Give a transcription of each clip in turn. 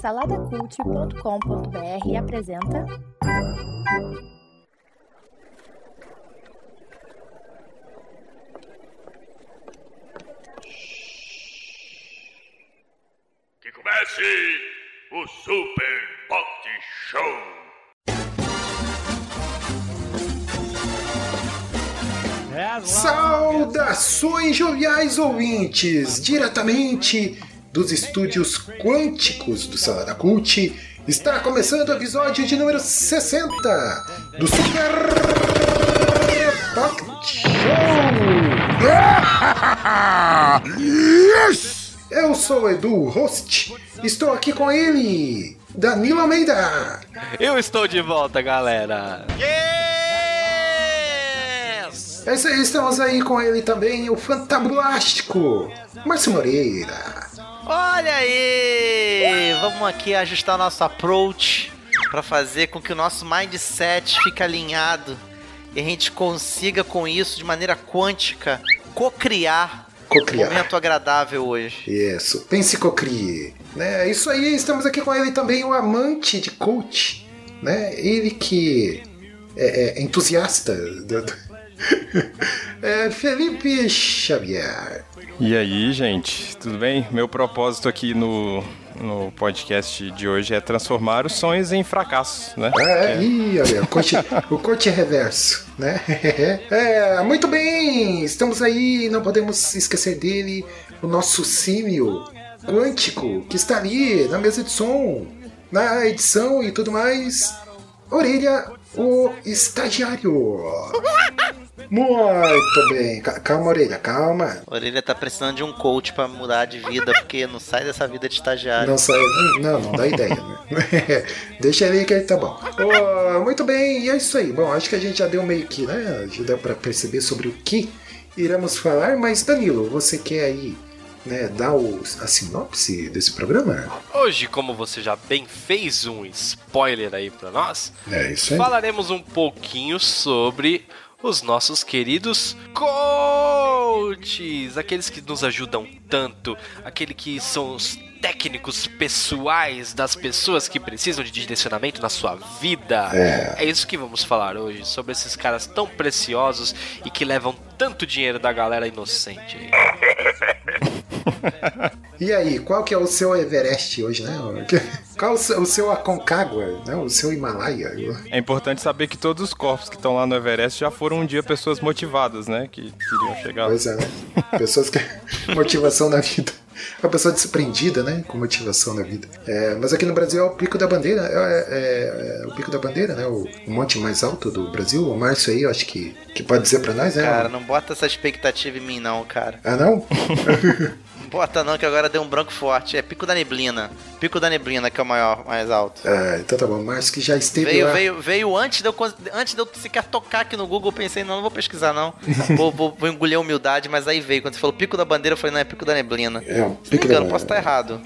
Saladacult.com.br apresenta. Que comece o Super Pot Show! Saudações joviais ouvintes! Diretamente dos estúdios quânticos do Salada Cult, está começando o episódio de número 60 do Super Pocket Show! yes! Eu sou o Edu, host. Estou aqui com ele, Danilo Almeida. Eu estou de volta, galera. É isso aí, estamos aí com ele também, o Fantablástico, Márcio Moreira. Olha aí! Vamos aqui ajustar nosso approach para fazer com que o nosso mindset fique alinhado e a gente consiga com isso de maneira quântica cocriar um Cocriar. momento agradável hoje. Isso, pense cocrie. Né? Isso aí, estamos aqui com ele também, o amante de coach. Né? Ele que é, é entusiasta do... é Felipe Xavier. E aí, gente, tudo bem? Meu propósito aqui no, no podcast de hoje é transformar os sonhos em fracassos, né? É, ih, olha, o coach, o coach é reverso, né? É, muito bem, estamos aí, não podemos esquecer dele, o nosso símio quântico, que está ali na mesa de som, na edição e tudo mais. Orelha, o estagiário. Muito bem, Ca- calma, orelha, calma. A Orelha tá precisando de um coach para mudar de vida, porque não sai dessa vida de estagiário. Não sai, não, não dá ideia, né? Deixa ele que ele tá bom. Ô, muito bem, e é isso aí. Bom, acho que a gente já deu meio que, né? Já deu pra perceber sobre o que iremos falar, mas Danilo, você quer aí, né, dar o, a sinopse desse programa? Hoje, como você já bem fez um spoiler aí pra nós, É isso aí. falaremos um pouquinho sobre os nossos queridos coaches, aqueles que nos ajudam tanto, aqueles que são os técnicos pessoais das pessoas que precisam de direcionamento na sua vida. É. É isso que vamos falar hoje, sobre esses caras tão preciosos e que levam tanto dinheiro da galera inocente. E aí, qual que é o seu Everest hoje, né? Qual o seu, o seu Aconcagua, né? O seu Himalaia? É importante saber que todos os corpos que estão lá no Everest já foram um dia pessoas motivadas, né? Que queriam chegar lá. Pois é, né? Pessoas que. motivação na vida. Uma pessoa desprendida, né? Com motivação na vida. É, mas aqui no Brasil é o Pico da Bandeira. É, é- é o Pico da Bandeira, né? O, o monte mais alto do Brasil. O Márcio aí, eu acho que, que pode dizer pra nós, né? Cara, não bota essa expectativa em mim não, cara. Ah, não? Bota não, que agora deu um branco forte. É Pico da Neblina. Pico da Neblina que é o maior, mais alto. Ah, então tá bom. Márcio que já esteve Veio, lá. veio, veio antes de, eu, antes de eu sequer tocar aqui no Google, eu pensei, não, não vou pesquisar não. vou, vou, vou engolir a humildade, mas aí veio. Quando você falou Pico da Bandeira, eu falei, não, é Pico da Neblina. É, não Pico me da engano, posso estar errado.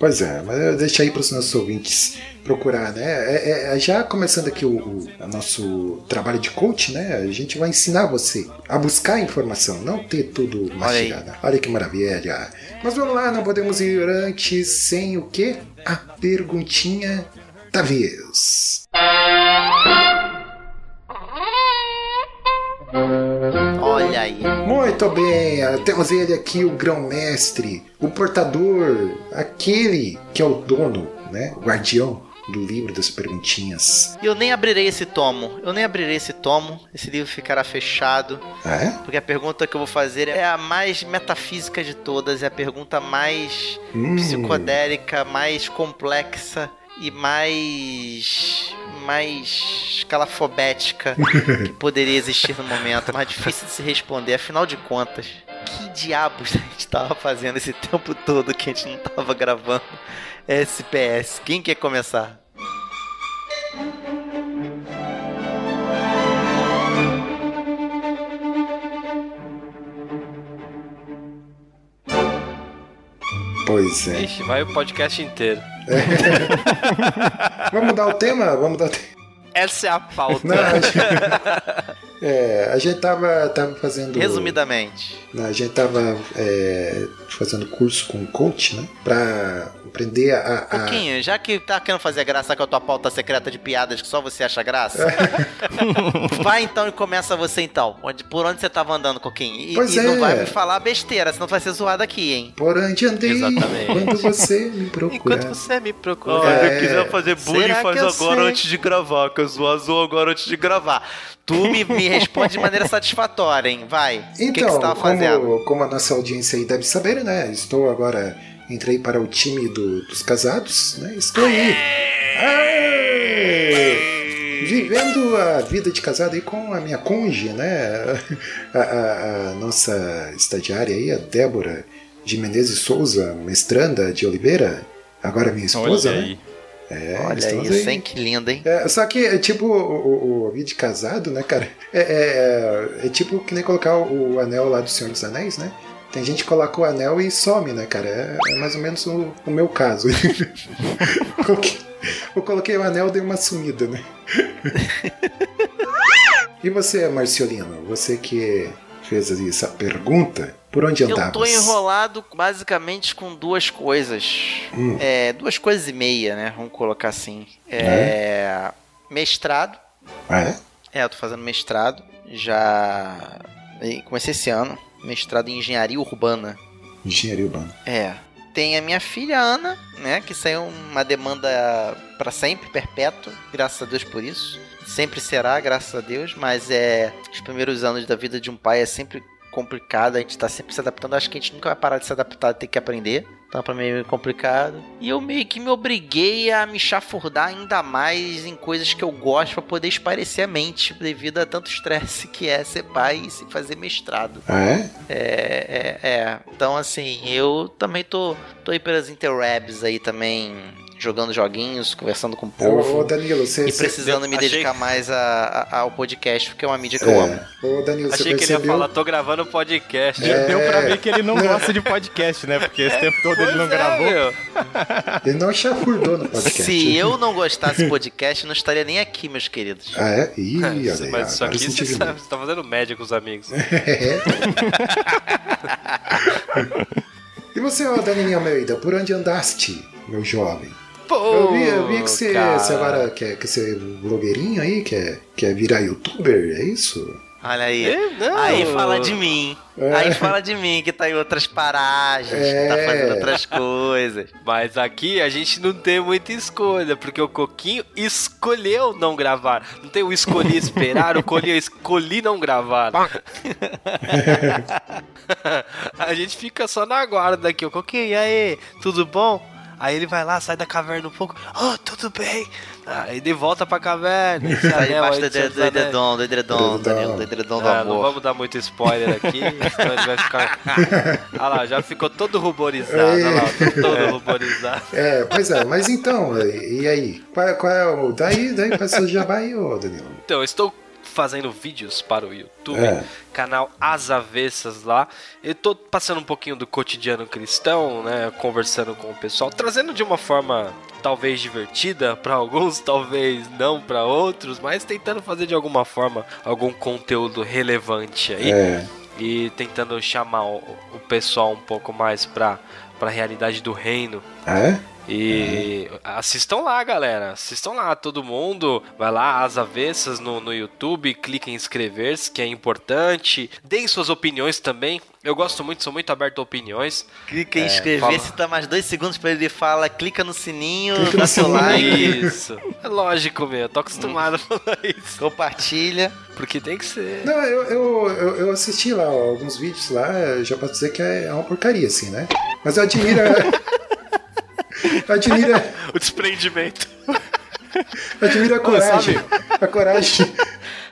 Pois é, mas eu deixo aí para os nossos ouvintes procurar, né? É- é- já começando aqui o, o- o nosso trabalho de coach, né? A gente vai ensinar você a buscar informação, não ter tudo mastigado. Olha que maravilha! Mas vamos lá, não podemos ir antes sem o quê? A perguntinha da vez. Olha aí. Muito bem, ah, temos ele aqui, o grão-mestre, o portador, aquele que é o dono, né? O guardião do livro das perguntinhas. Eu nem abrirei esse tomo. Eu nem abrirei esse tomo. Esse livro ficará fechado. Ah, é? Porque a pergunta que eu vou fazer é a mais metafísica de todas. É a pergunta mais Hum. psicodélica, mais complexa e mais. Mais escalafobética que poderia existir no momento. Mais difícil de se responder. Afinal de contas, que diabos a gente tava fazendo esse tempo todo que a gente não tava gravando SPS? Quem quer começar? Pois é. Ixi, vai o podcast inteiro. Vamos mudar o tema? Vamos mudar o tema. Essa é a pauta. Não, a gente, é, a gente tava, tava fazendo. Resumidamente. Não, a gente tava é, fazendo curso com coach, né? Pra aprender a. a- Pouquinho, já que tá querendo fazer graça com a tua pauta secreta de piadas que só você acha graça, vai então e começa você então. Onde, por onde você tava andando, Coquinho? E, Pois e não é. vai me falar besteira, senão tu vai ser zoado aqui, hein? Por onde andei Exatamente. quando você me procurar. Enquanto você me procura. Olha, É. quiser fazer bullying, faz agora antes de gravar, que eu zoou, zoou agora antes de gravar. Tu me, me responde de maneira satisfatória, hein? Vai. o que, que Então, você tava fazendo? como, como a nossa audiência aí deve saber, né? Estou agora. Entrei para o time do- dos casados, né? Estou aí. Aê! Vivendo a vida de casado aí com a minha cônjuge, né? A, a- a nossa estagiária aí, a Débora de Menezes Souza, mestranda de Oliveira, agora minha esposa, Olha né? É, Olha isso, hein? Que lindo, hein? É, só que, é tipo, o, o, o vídeo de casado, né, cara? É, é, é, é tipo que nem colocar o, o anel lá do Senhor dos Anéis, né? Tem gente que coloca o anel e some, né, cara? É, é mais ou menos o, o meu caso. Coloquei- Eu coloquei o anel e dei uma sumida, né? e você, Marciolino? Você que fez essa pergunta, por onde Eu andavas? tô enrolado basicamente com duas coisas. Hum. É, duas coisas e meia, né? Vamos colocar assim. É, Mestrado. Ah, é? É, eu tô fazendo mestrado. Já. Comecei esse ano. Mestrado em engenharia urbana. Engenharia urbana. É. Tem a minha filha Ana, né? Que saiu uma demanda pra sempre, perpétua. Graças a Deus por isso. Sempre será, graças a Deus. Mas é. Os primeiros anos da vida de um pai é sempre complicado. A gente tá sempre se adaptando. Acho que a gente nunca vai parar de se adaptar, tem que aprender. Então, pra mim é meio complicado. E eu meio que me obriguei a me chafurdar ainda mais em coisas que eu gosto pra poder esparecer a mente, devido a tanto estresse que é ser pai e se fazer mestrado. Ah, é? É, é, é. Então, assim, eu também tô, tô aí pelas interwebs aí também, jogando joguinhos, conversando com o Ô, ô, povo. Danilo, você... E você- precisando me achei- dedicar mais a- a- ao podcast, porque é uma mídia que eu amo. É. Ô, Danilo, Achei você que ele ia percebeu... falar, tô gravando podcast. É. Deu pra ver que ele não gosta de podcast, né? Porque esse tempo todo ele não é, gravou. meu. Ele não chafurdou no podcast. Se eu não gostasse do podcast, eu não estaria nem aqui, meus queridos. Ah, é? Ih, olha aí, Mas isso aqui você, sabe, você tá fazendo média com os amigos. É. e você, ó, Danilinha Almeida, por onde andaste, meu jovem? Pô, Eu vi, eu vi que você, você agora quer, quer ser blogueirinho aí, quer, quer virar youtuber, é isso? Olha aí. É, não. Aí fala de mim. É. Aí fala de mim, que tá em outras paragens, que tá É. fazendo outras coisas. Mas aqui a gente não tem muita escolha, porque o Coquinho escolheu não gravar. Não tem o escolhi esperar, o Coquinho escolhi não gravar. a gente fica só na guarda aqui. O Coquinho, e aí, tudo bom? Aí ele vai lá, sai da caverna um pouco. Oh, tudo bem. Aí ele volta pra caverna. anel debaixo aí do, de do, edredom, do edredom. Danilo, do edredom do Ah, não amor. vamos dar muito spoiler aqui, senão ele vai ficar. Olha lá, já ficou todo ruborizado. Olha lá, tô todo ruborizado. É, pois é, mas então, e, aí? Qual, qual é o. Daí, daí passou já vai, ô Danilo. Então, eu estou fazendo vídeos para o YouTube, É. canal As Avessas lá. Eu tô passando um pouquinho do cotidiano cristão, né, conversando com o pessoal, trazendo de uma forma talvez divertida para alguns, talvez não para outros, mas tentando fazer de alguma forma algum conteúdo relevante aí É. e tentando chamar o, o pessoal um pouco mais para para a realidade do reino. Ah, é? E assistam lá, galera. Assistam lá, todo mundo. Vai lá, as avessas no, no YouTube, clica em inscrever-se, que é importante. Deem suas opiniões também. Eu gosto muito, sou muito aberto a opiniões. Clica em É, inscrever, fala. se tá mais dois segundos pra ele fala, clica no sininho, Clica dá no seu sininho. like, Isso. É lógico, meu. Tô acostumado a falar isso. compartilha. Porque tem que ser. Não, eu, eu, eu, eu assisti lá ó, alguns vídeos lá, já posso dizer que é uma porcaria, assim, né? Mas eu admiro. eu admiro, O desprendimento. eu admiro a coragem. A coragem.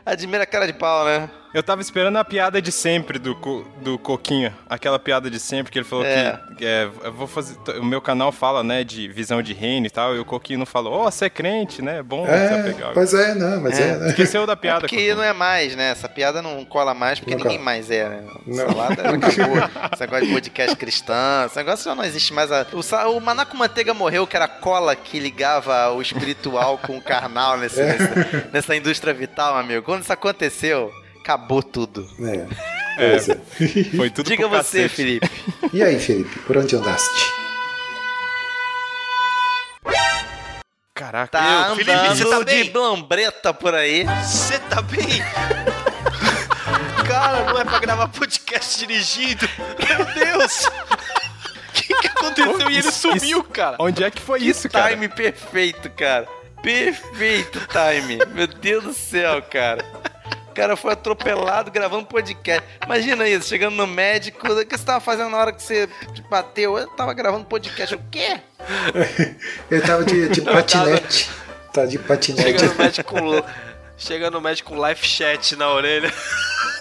Admira a cara de pau, né? Eu tava esperando a piada de sempre do, co- do Coquinho. Aquela piada de sempre que ele falou É. que é, eu vou fazer. O meu canal fala, né, de visão de reino e tal, e o Coquinho não falou, ó, você é crente, né? É bom você É, pegar. pois é, não, mas é, né? Esqueceu da É piada. porque Coquinho. não é mais, né? Essa piada não cola mais porque Não ninguém cola. mais é, né? Não. Salada acabou. esse negócio de podcast cristão, esse negócio já não existe mais. A- O, o Maná com Manteiga morreu, que era a cola que ligava o espiritual com o carnal nesse- nessa, nessa indústria vital, amigo. Quando isso aconteceu, acabou tudo. É. É. É. Foi tudo Diga você, cacete. Felipe. E aí, Felipe, por onde andaste? Caraca. Tá Eu, Felipe, você tá de bem? lambreta por aí. Você tá bem? Cara, não é pra gravar podcast dirigindo. Meu Deus! O que, que aconteceu? E ele Isso- sumiu, cara. Onde é que foi isso, cara? Time perfeito, cara. Perfeito time. Meu Deus do céu, cara. O cara foi atropelado gravando podcast. Imagina isso, chegando no médico. O que você tava fazendo na hora que você bateu? Eu tava gravando podcast. O quê? Ele tava de, de patinete. Tá de patinete. Chega no médico com, chega no médico com live chat na orelha.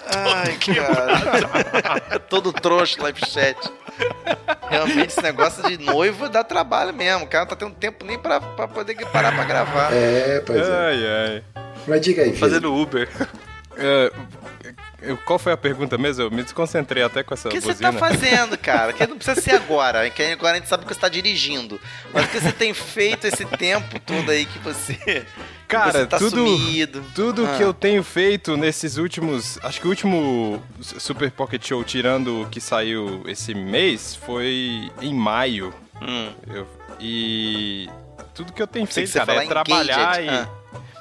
Ai, cara. Todo trouxa live chat. Realmente, esse negócio de noivo dá trabalho mesmo. O cara não tá tendo tempo nem pra, pra poder parar pra gravar. É, pois é. Ai, ai. Mas diga aí, Felipe. Fazendo Uber. É, qual foi a pergunta mesmo? Eu me desconcentrei até com essa O que você buzina. tá fazendo, cara? Que não precisa ser agora, que agora a gente sabe que você tá dirigindo. Mas o que você tem feito esse tempo todo aí que você. Cara, você tá tudo, sumido. tudo Ah. que eu tenho feito nesses últimos. Acho que o último Super Pocket Show, tirando o que saiu esse mês, foi em maio. Hum. Eu- e tudo que eu tenho feito, você cara, é trabalhar engaged. e.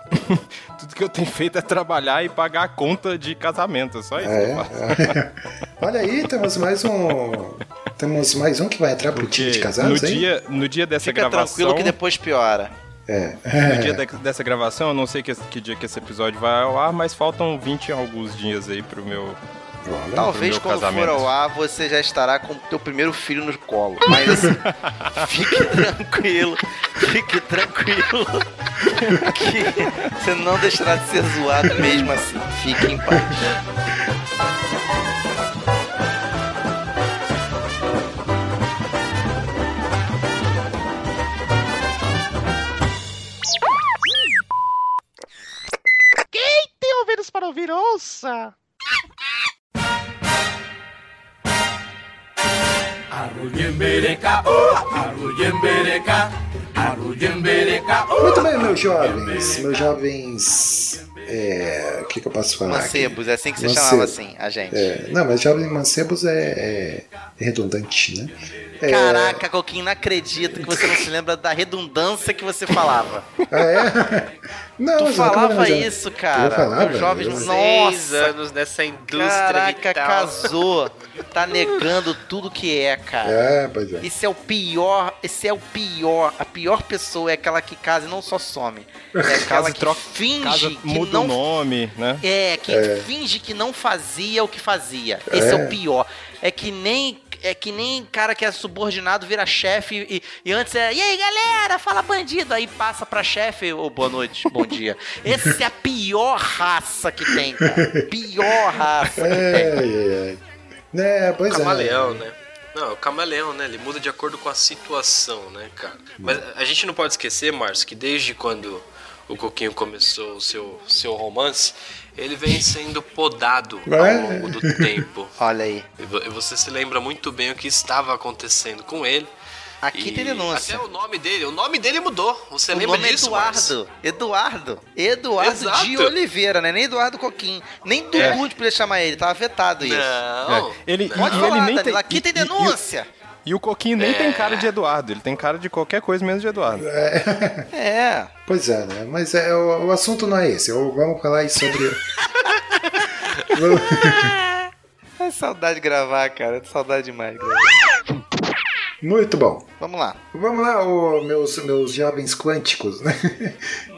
tudo que eu tenho feito é trabalhar e pagar a conta de casamento. Só isso que eu faço. É. Olha aí, temos mais um. Temos mais um que vai entrar pro time de Porque casados, no hein? dia, no dia dessa Fica gravação. tranquilo que depois piora. É. No dia de- dessa gravação, eu não sei que, que dia que esse episódio vai ao ar, mas faltam 20 e alguns dias aí pro meu. Talvez meu quando casamento. for ao ar você já estará com o teu primeiro filho no colo. Mas assim, fique tranquilo, fique tranquilo. Que você não deixará de ser zoado mesmo assim. Fique em paz. Tem ouvidos para ouvir, ouça! Muito bem, meus jovens. Meus jovens. É. O que, que eu posso falar? aqui? Mancebos, é assim que você Mancebo. chamava assim, a gente. É, não, mas jovens mancebos é, é redundante, né? É, Caraca, Coquinho, não acredito que você não se lembra da redundância que você falava. Ah, é? Não, Tu falava isso, cara. Eu falava? Os jovens. Eu- Seis Nossa, anos nessa indústria Caraca, vital. casou. Tá negando tudo que é, cara. É, pois é. Esse é o pior, esse é o pior. A pior pessoa é aquela que casa e não só some. É aquela Casa que troca- finge Casa que muda não o nome, né? É, que finge que não fazia o que fazia. Esse é, É. o pior. É que nem é que nem cara que é subordinado vira chefe e, e antes é, e aí galera, fala bandido, aí passa pra chefe, ô boa noite, bom dia. Essa é a pior raça que tem, cara. Pior raça que É, tem. é, é. É, pois é. Camaleão, né? Não, o camaleão, né? Ele muda de acordo com a situação, né, cara? Mas a gente não pode esquecer, Márcio, que desde quando o Coquinho começou o seu, seu romance, ele vem sendo podado ao É. longo do tempo. Olha aí. E vo- você se lembra muito bem o que estava acontecendo com ele. Aqui E tem denúncia. Até o nome dele, o nome dele mudou. Você O lembra nome é disso? Eduardo. Eduardo. Eduardo Exato. de Oliveira, né? Nem Eduardo Coquinho. Nem Dudu É. de podia chamar ele. Tava vetado isso. Não. É. Ele, Pode e falar, ele nem tem, Aqui e- tem e- e denúncia. E, o Coquinho nem tem cara de Eduardo, ele tem cara de qualquer coisa menos de Eduardo. É. Pois é, né? Mas é, o, o assunto não é esse. Eu- vamos falar aí sobre. É saudade de gravar, cara. É saudade demais de gravar. Muito bom. Vamos lá. Vamos lá, ô, meus, meus jovens quânticos, né?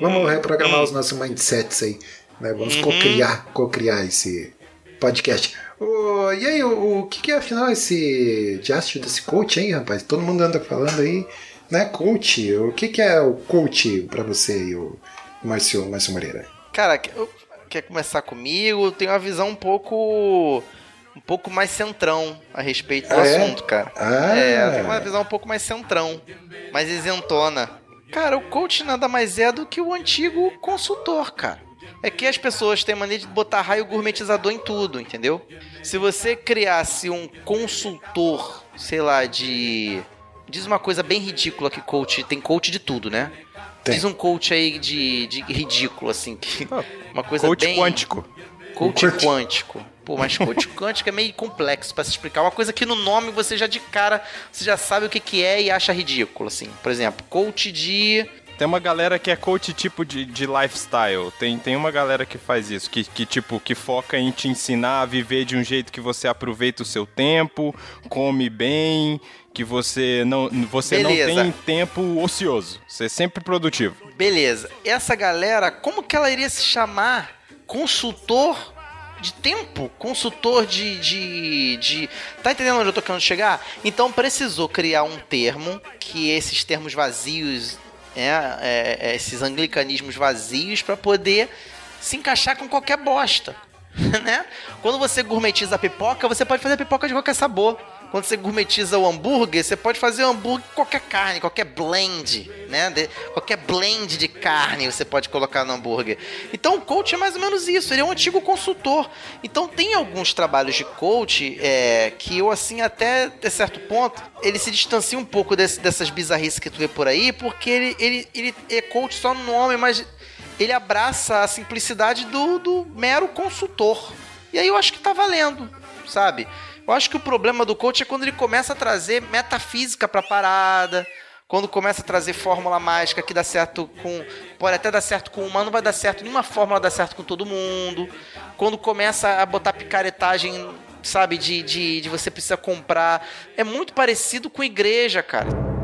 Vamos reprogramar os nossos mindsets aí. Né? Vamos cocriar, cocriar esse podcast. Ô, e aí, o, o que, que é afinal esse diacho desse coach aí, rapaz? Todo mundo anda falando aí, né? Coach. O que, que é o coach pra você aí, o Márcio, Márcio Moreira? Cara, que- eu- quer começar comigo, tem uma visão um pouco um pouco mais centrão a respeito do Ah, é? assunto, cara. Ah. É, tem uma visão um pouco mais centrão, mais isentona. Cara, o coach nada mais é do que o antigo consultor, cara. É que as pessoas têm mania de botar raio gourmetizador em tudo, entendeu? Se você criasse um consultor, sei lá, de. Diz uma coisa bem ridícula que coach. Tem coach de tudo, né? Tem. Diz um coach aí de, de ridículo, assim. Que, Ah, uma coisa Coach bem. quântico. Coach Coach. quântico. Pô, mas coach quântico é meio complexo pra se explicar. Uma coisa que no nome você já de cara, você já sabe o que, que é e acha ridículo, assim. Por exemplo, coach de. Tem uma galera que é coach tipo de, de lifestyle. Tem, tem uma galera que faz isso, que, que tipo, que foca em te ensinar a viver de um jeito que você aproveita o seu tempo, come bem, que você não, você não tem tempo ocioso. Você é sempre produtivo. Beleza. Essa galera, como que ela iria se chamar consultor de tempo? Consultor de. de, de... Tá entendendo onde eu tô querendo chegar? Então precisou criar um termo que esses termos vazios, é, é, é, esses anglicanismos vazios, para poder se encaixar com qualquer bosta. né? Quando você gourmetiza a pipoca, você pode fazer pipoca de qualquer sabor. Quando você gourmetiza o hambúrguer, você pode fazer hambúrguer com qualquer carne, qualquer blend, né? De- qualquer blend de carne você pode colocar no hambúrguer. Então o coach é mais ou menos isso, ele é um antigo consultor. Então tem alguns trabalhos de coach é, que eu, assim, até, até certo ponto, ele se distancia um pouco desse- dessas bizarrices que tu vê por aí, porque ele, ele, ele é coach só no nome, mas ele abraça a simplicidade do, do mero consultor. E aí eu acho que tá valendo, sabe? Eu acho que o problema do coach é quando ele começa a trazer metafísica pra parada, quando começa a trazer fórmula mágica que dá certo com. Pode até dar certo com uma, não vai dar certo, nenhuma fórmula dá certo com todo mundo. Quando começa a botar picaretagem, sabe, de, de, de você precisa comprar. É muito parecido com igreja, cara.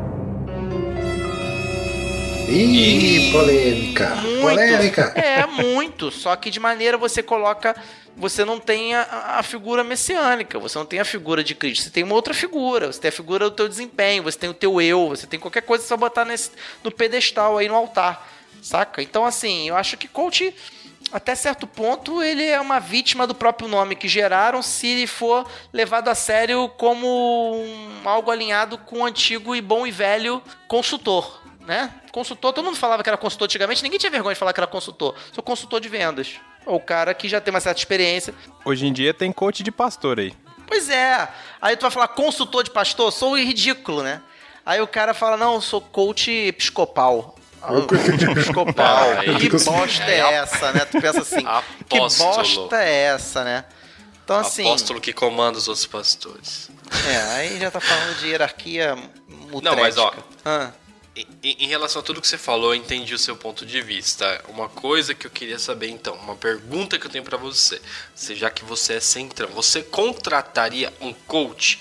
Ih, polêmica. Muito. Polêmica. É, muito. Só que de maneira você coloca. Você não tem a, a figura messiânica, você não tem a figura de Cristo. Você tem uma outra figura. Você tem a figura do teu desempenho, você tem o teu eu, você tem qualquer coisa só botar nesse, no pedestal aí no altar. Saca? Então, assim, eu acho que coach, até certo ponto, ele é uma vítima do próprio nome que geraram se ele for levado a sério como um- algo alinhado com o antigo e bom e velho consultor né? Consultor, todo mundo falava que era consultor antigamente, ninguém tinha vergonha de falar que era consultor. Sou consultor de vendas. Ou o cara que já tem uma certa experiência. Hoje em dia tem coach de pastor aí. Pois é. Aí tu vai falar consultor de pastor, sou ridículo, né? Aí o cara fala, não, eu sou coach episcopal. Ah, episcopal. Que bosta é essa, né? Tu pensa assim, que Apóstolo. bosta é essa, né? Então assim, Apóstolo que comanda os outros pastores. é, aí já tá falando de hierarquia Não, mas, ó, mutrética. Ah, Em, relação a tudo que você falou, eu entendi o seu ponto de vista. Uma coisa que eu queria saber então, uma pergunta que eu tenho pra você. Já que você é centrão, você contrataria um coach?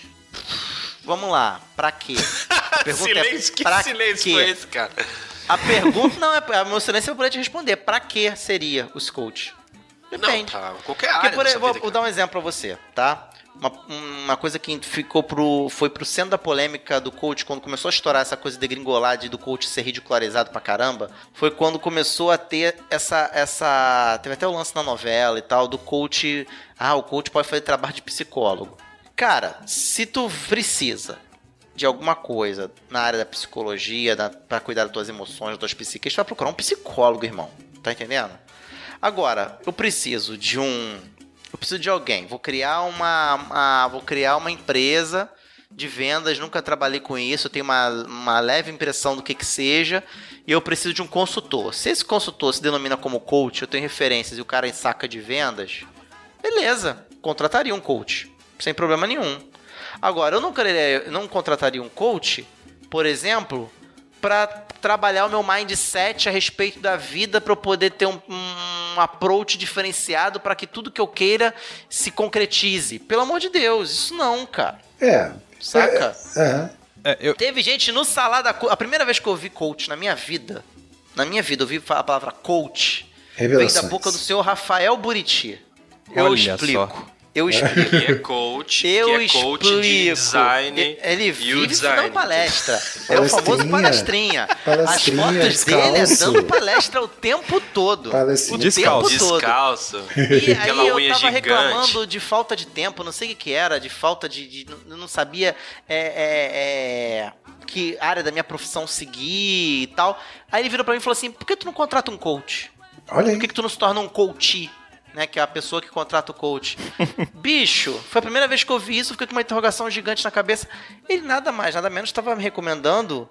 vamos lá, pra quê? Pergunta silêncio, é que silêncio quê? foi esse, cara? A pergunta não é. A meu silêncio eu poderia te responder. Pra que seria os coach? Não, Depende. tá, qualquer Porque, área por exemplo, sua vou, vida, vou dar um exemplo pra você, tá? Uma, uma coisa que ficou pro. foi pro centro da polêmica do coach quando começou a estourar essa coisa de gringolar de do coach ser ridicularizado pra caramba. Foi quando começou a ter essa. essa. Teve até o lance na novela e tal, do coach. Ah, o coach pode fazer trabalho de psicólogo. Cara, se tu precisa de alguma coisa na área da psicologia, da, pra cuidar das tuas emoções, das tuas psiques, tu vai procurar um psicólogo, irmão. Tá entendendo? Agora, eu preciso de um. Eu preciso de alguém. Vou criar uma. uma- vou criar uma empresa de vendas, nunca trabalhei com isso, tenho uma, uma leve impressão do que que seja, e eu preciso de um consultor. Se esse consultor se denomina como coach, eu tenho referências e o cara saca de vendas, beleza, contrataria um coach, sem problema nenhum. Agora, eu não, eu não contrataria um coach, por exemplo, para trabalhar o meu mindset a respeito da vida, para eu poder ter um, um approach diferenciado para que tudo que eu queira se concretize. Pelo amor de Deus, isso não, cara. É. Saca? Aham. É, eu, Teve gente no salada. Co- A primeira vez que eu ouvi coach na minha vida, na minha vida, eu ouvi a palavra coach, veio da Revelações. boca do senhor Rafael Buriti. Eu Olha explico. Eu explico. Que é coach, Eu que é coach de explico. design. E- Ele o vive design. dando palestra. É o famoso Palestrinha. palestrinha. As fotos dele é descalço. dando palestra o tempo todo. Palestrinha. O Descalço. tempo todo. Descalço. E Aquela aí eu tava gigante. reclamando de falta de tempo, não sei o que que era, de falta de... de- não- não sabia é, é, é, que área da minha profissão seguir e tal. Aí ele virou pra mim e falou assim, por que tu não contrata um coach? Olha aí. Por que, que tu não se torna um coach? Né, que é a pessoa que contrata o coach. Bicho, foi a primeira vez que eu vi isso, fiquei com uma interrogação gigante na cabeça. Ele nada mais, nada menos estava me recomendando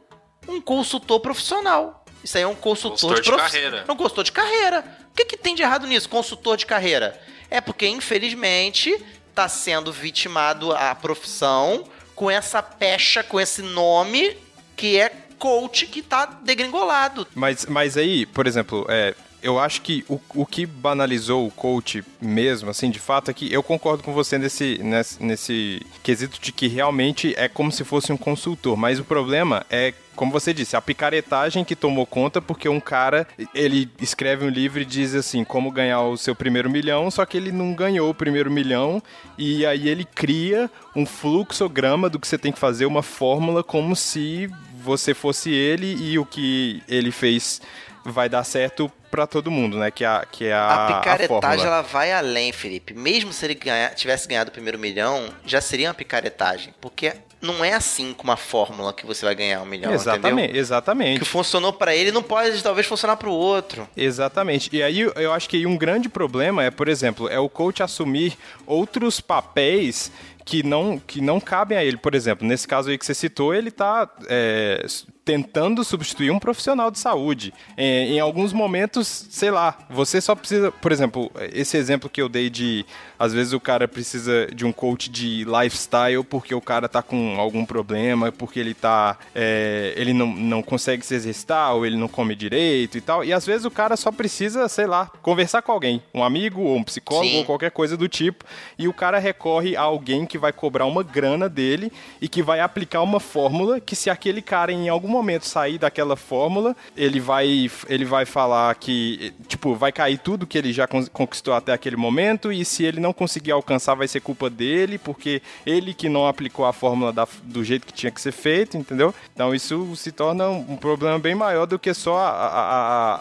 um consultor profissional. Isso aí é um consultor, Consultor de profi- carreira. É um consultor de carreira. O que, que tem de errado nisso, consultor de carreira? É porque, infelizmente, está sendo vitimado a profissão com essa pecha, com esse nome que é coach que tá degringolado. Mas, mas aí, por exemplo, é, eu acho que o, o que banalizou o coach mesmo, assim, de fato, é que eu concordo com você nesse, nesse, nesse quesito de que realmente é como se fosse um consultor. Mas o problema é, como você disse, a picaretagem que tomou conta porque um cara, ele escreve um livro e diz assim, como ganhar o seu primeiro milhão, só que ele não ganhou o primeiro milhão e aí ele cria um fluxograma do que você tem que fazer, uma fórmula como se você fosse ele e o que ele fez vai dar certo pra todo mundo, né? Que é a, que é a, A a picaretagem fórmula. ela vai além, Felipe. Mesmo se ele ganhar- tivesse ganhado o primeiro milhão, já seria uma picaretagem. Porque não é assim com uma fórmula que você vai ganhar um milhão, Exatamente, entendeu? exatamente. O que funcionou pra ele não pode talvez funcionar pro outro. Exatamente. E aí eu acho que um grande problema é, por exemplo, é o coach assumir outros papéis que não, que não cabem a ele. Por exemplo, nesse caso aí que você citou, ele está tentando substituir um profissional de saúde. É, em alguns momentos, sei lá, você só precisa, por exemplo, esse exemplo que eu dei de às vezes o cara precisa de um coach de lifestyle porque o cara tá com algum problema, porque ele tá é, ele não, não consegue se exercitar ou ele não come direito e tal. E às vezes o cara só precisa, sei lá, conversar com alguém, um amigo ou um psicólogo Sim. ou qualquer coisa do tipo, e o cara recorre a alguém que vai cobrar uma grana dele e que vai aplicar uma fórmula que se aquele cara em algum momento sair daquela fórmula, ele vai ele vai falar que tipo, vai cair tudo que ele já con- conquistou até aquele momento e se ele não conseguir alcançar vai ser culpa dele, porque ele que não aplicou a fórmula da- do jeito que tinha que ser feito, entendeu? Então isso se torna um problema bem maior do que só a, a,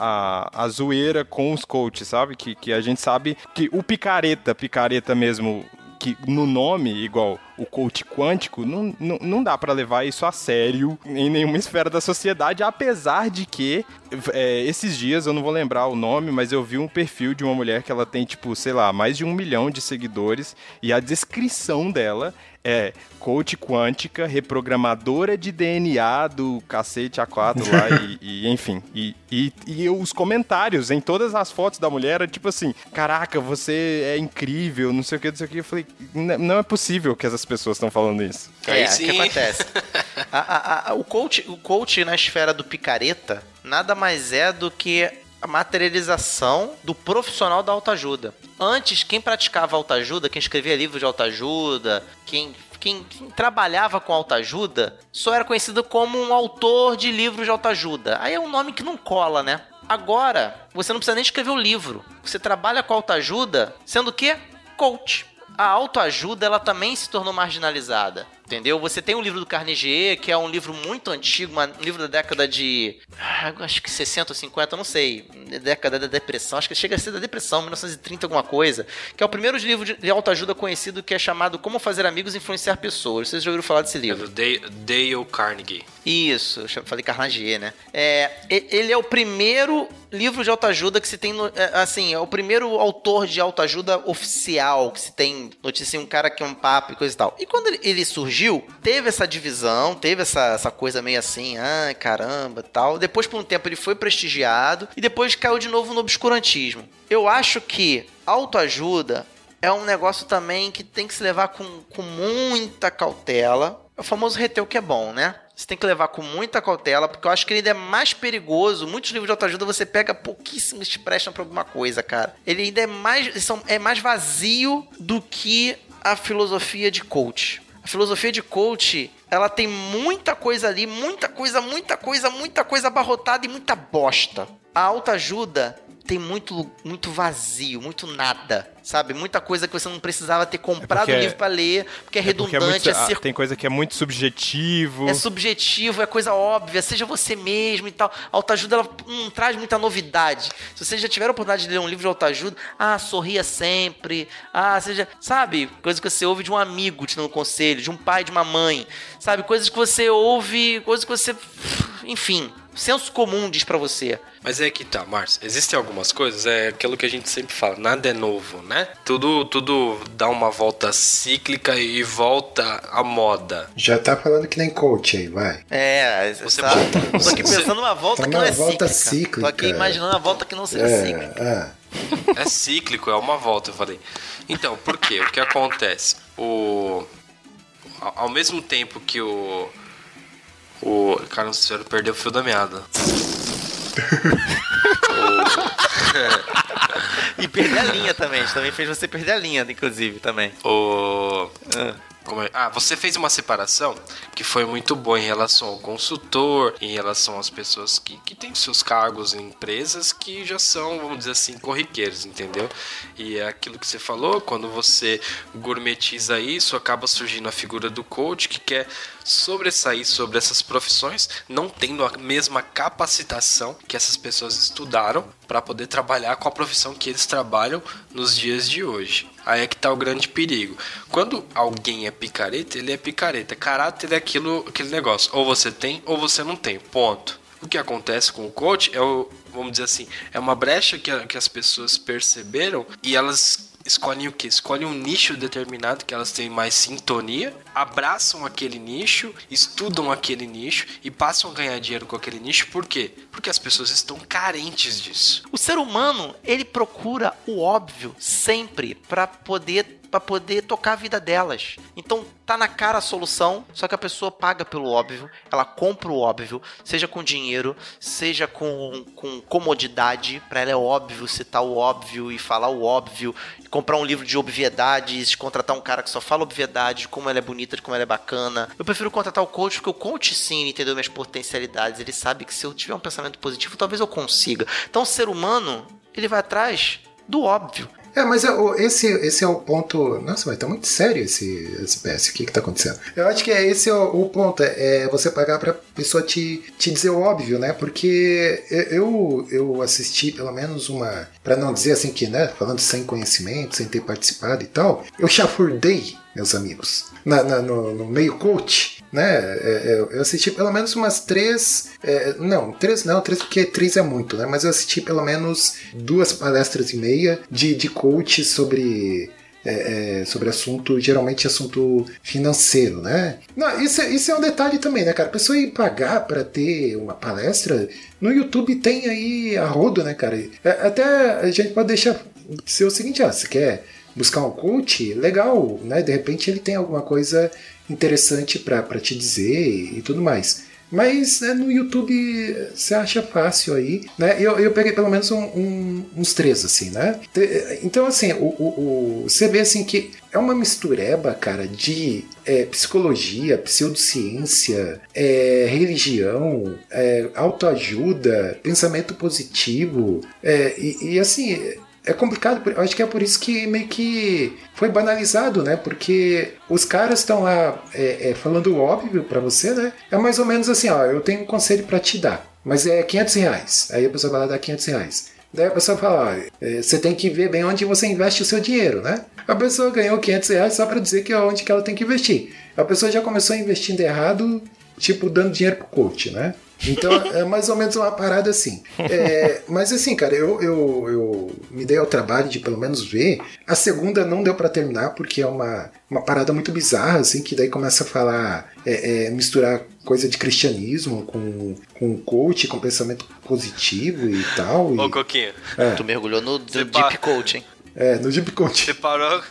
a, a zoeira com os coaches, sabe? Que, que a gente sabe que o picareta, picareta mesmo, que no nome, igual o coach quântico, não, não, não dá pra levar isso a sério em nenhuma esfera da sociedade, apesar de que é, esses dias, eu não vou lembrar o nome, mas eu vi um perfil de uma mulher que ela tem, tipo, sei lá, mais de um milhão de seguidores, e a descrição dela é coach quântica, reprogramadora de DNA do cacete A4 lá, e, e, enfim. E, e, e os comentários em todas as fotos da mulher era tipo assim: caraca, você é incrível, não sei o que, não sei o que. Eu falei: "N- não é possível que essas pessoas estão falando isso. É, o que acontece? A- a- a- o, coach, o coach na esfera do picareta nada mais é do que a materialização do profissional da autoajuda. Antes, quem praticava autoajuda, quem escrevia livros de autoajuda, quem, quem, quem trabalhava com autoajuda, só era conhecido como um autor de livros de autoajuda. Aí é um nome que não cola, né? Agora, você não precisa nem escrever o livro. Você trabalha com autoajuda, sendo o quê? Coach a autoajuda ela também se tornou marginalizada. Entendeu? Você tem o livro do Carnegie, que é um livro muito antigo, uma- um livro da década de. ah, Acho que 60 ou 50, não sei. Década da depressão, acho que chega a ser da depressão, 1930, alguma coisa. Que é o primeiro livro de autoajuda conhecido que é chamado Como Fazer Amigos e Influenciar Pessoas. Vocês já ouviram falar desse É livro? do Dale, Carnegie. Isso, falei Carnegie, né? É, ele é o primeiro livro de autoajuda que se tem, no- é, assim, é o primeiro autor de autoajuda oficial que se tem notícia, um cara que é um papo e coisa e tal. E quando ele, ele surgiu, teve essa divisão, teve essa, essa coisa meio assim, ah, caramba, tal. Depois, por um tempo, ele foi prestigiado e depois caiu de novo no obscurantismo. Eu acho que autoajuda é um negócio também que tem que se levar com, com muita cautela. É o famoso reter o que é bom, né? Você tem que levar com muita cautela, porque eu acho que ele ainda é mais perigoso. Muitos livros de autoajuda você pega pouquíssimos que prestam pra alguma coisa, cara. Ele ainda é mais, são, é mais vazio do que a filosofia de coach. A filosofia de coach, ela tem muita coisa ali, muita coisa, muita coisa, muita coisa abarrotada e muita bosta. A autoajuda tem muito, muito vazio, muito nada. Sabe? Muita coisa que você não precisava ter comprado porque o livro pra ler, porque é É porque é redundante, muito- é, ah, tem coisa que é muito subjetivo. É subjetivo, é coisa óbvia, seja você mesmo e tal. A autoajuda ela não traz muita novidade. Se vocês já tiveram a oportunidade de ler um livro de autoajuda, ah, sorria sempre. Ah, seja, sabe, coisa que você ouve de um amigo te dando conselho, de um pai, de uma mãe. Sabe, coisas que você ouve, coisas que você, enfim, senso comum diz pra você. Mas é que tá, Márcio. Existem algumas coisas, é aquilo que a gente sempre fala, nada é novo, né? Tudo, tudo dá uma volta cíclica e volta à moda. Já tá falando que nem coach aí, vai. É, Você pode- Tô aqui pensando numa volta Tá que não é volta cíclica. Tô aqui cíclica. imaginando uma volta que não seja cíclica. É. É cíclico, é uma volta, eu falei. Então, por quê? O que acontece? O. Ao mesmo tempo que o. O. Cara, não sei se eu perdi o fio da meada. E perder a linha também. A gente também fez você perder a linha, inclusive, também. O. Como é? Ah, você fez uma separação que foi muito boa em relação ao consultor, em relação às pessoas que, que têm seus cargos em empresas que já são, vamos dizer assim, corriqueiros, entendeu? E é aquilo que você falou, quando você gourmetiza isso, acaba surgindo a figura do coach que quer sobressair sobre essas profissões, não tendo a mesma capacitação que essas pessoas estudaram para poder trabalhar com a profissão que eles trabalham nos dias de hoje. Aí é que tá o grande perigo. Quando alguém é picareta, ele é picareta. Caráter é aquilo, aquele negócio. Ou você tem ou você não tem. Ponto. O que acontece com o coach é o, vamos dizer assim, é uma brecha que, que as pessoas perceberam e elas escolhem o que? Escolhem um nicho determinado que elas têm mais sintonia, abraçam aquele nicho, estudam aquele nicho e passam a ganhar dinheiro com aquele nicho. Por quê? Porque as pessoas estão carentes disso. O ser humano, ele procura o óbvio sempre pra poder para poder tocar a vida delas. Então tá na cara a solução, só que a pessoa paga pelo óbvio, ela compra o óbvio, seja com dinheiro, seja com, com comodidade, pra ela é óbvio citar o óbvio e falar o óbvio, comprar um livro de obviedades, contratar um cara que só fala obviedade, de como ela é bonita, de como ela é bacana. Eu prefiro contratar o coach porque o coach sim entendeu minhas potencialidades, ele sabe que se eu tiver um pensamento positivo, talvez eu consiga. Então o ser humano, ele vai atrás do óbvio. É, mas é, esse, esse é o ponto. Nossa, mas tá muito sério esse, esse PS. O que que tá acontecendo? Eu acho que é esse é o, o ponto. É, é você pagar pra pessoa te, te dizer o óbvio, né? Porque eu, eu assisti pelo menos uma. Pra não dizer assim que, né? Falando sem conhecimento, sem ter participado e tal. Eu chafurdei, meus amigos, na, na- no, no meio coach. Né? É, é, eu assisti pelo menos umas três. é, não, três não, três porque três é muito, né? Mas eu assisti pelo menos duas palestras e meia de, de coach sobre. é, é, sobre assunto, geralmente assunto financeiro, né? Não, isso, é- isso é um detalhe também, né, cara? A pessoa ir pagar para ter uma palestra, no YouTube tem aí a rodo, né, cara? Até a gente pode deixar ser o seguinte, ah, você quer buscar um coach, legal, né? De repente ele tem alguma coisa interessante para te dizer e, e tudo mais. Mas né, no YouTube você acha fácil aí, né? Eu, eu peguei pelo menos um- um- uns três, assim, né? Então, assim, o, o- o- você vê assim que é uma mistureba, cara, de é, psicologia, pseudociência, é, religião, é, autoajuda, pensamento positivo, é, e, e, assim. É complicado, eu acho que é por isso que meio que foi banalizado, né? Porque os caras estão lá é, é, falando óbvio pra você, né? É mais ou menos assim, ó, eu tenho um conselho pra te dar, mas é 500 reais. Aí a pessoa vai lá dar 500 reais. Daí a pessoa fala, ó, é, você tem que ver bem onde você investe o seu dinheiro, né? A pessoa ganhou 500 reais só pra dizer que é onde que ela tem que investir. A pessoa já começou investindo errado, tipo, dando dinheiro pro coach, né? Então é mais ou menos uma parada assim. É, mas assim, cara, eu, eu, eu me dei ao trabalho de pelo menos ver. A segunda não deu pra terminar porque é uma, uma parada muito bizarra, assim, que daí começa a falar, é, é, misturar coisa de cristianismo com, com coach, com pensamento positivo e tal. E, Ô, Coquinho, Tu mergulhou no Deep pa- Coaching. é, no Deep Coach. você parou.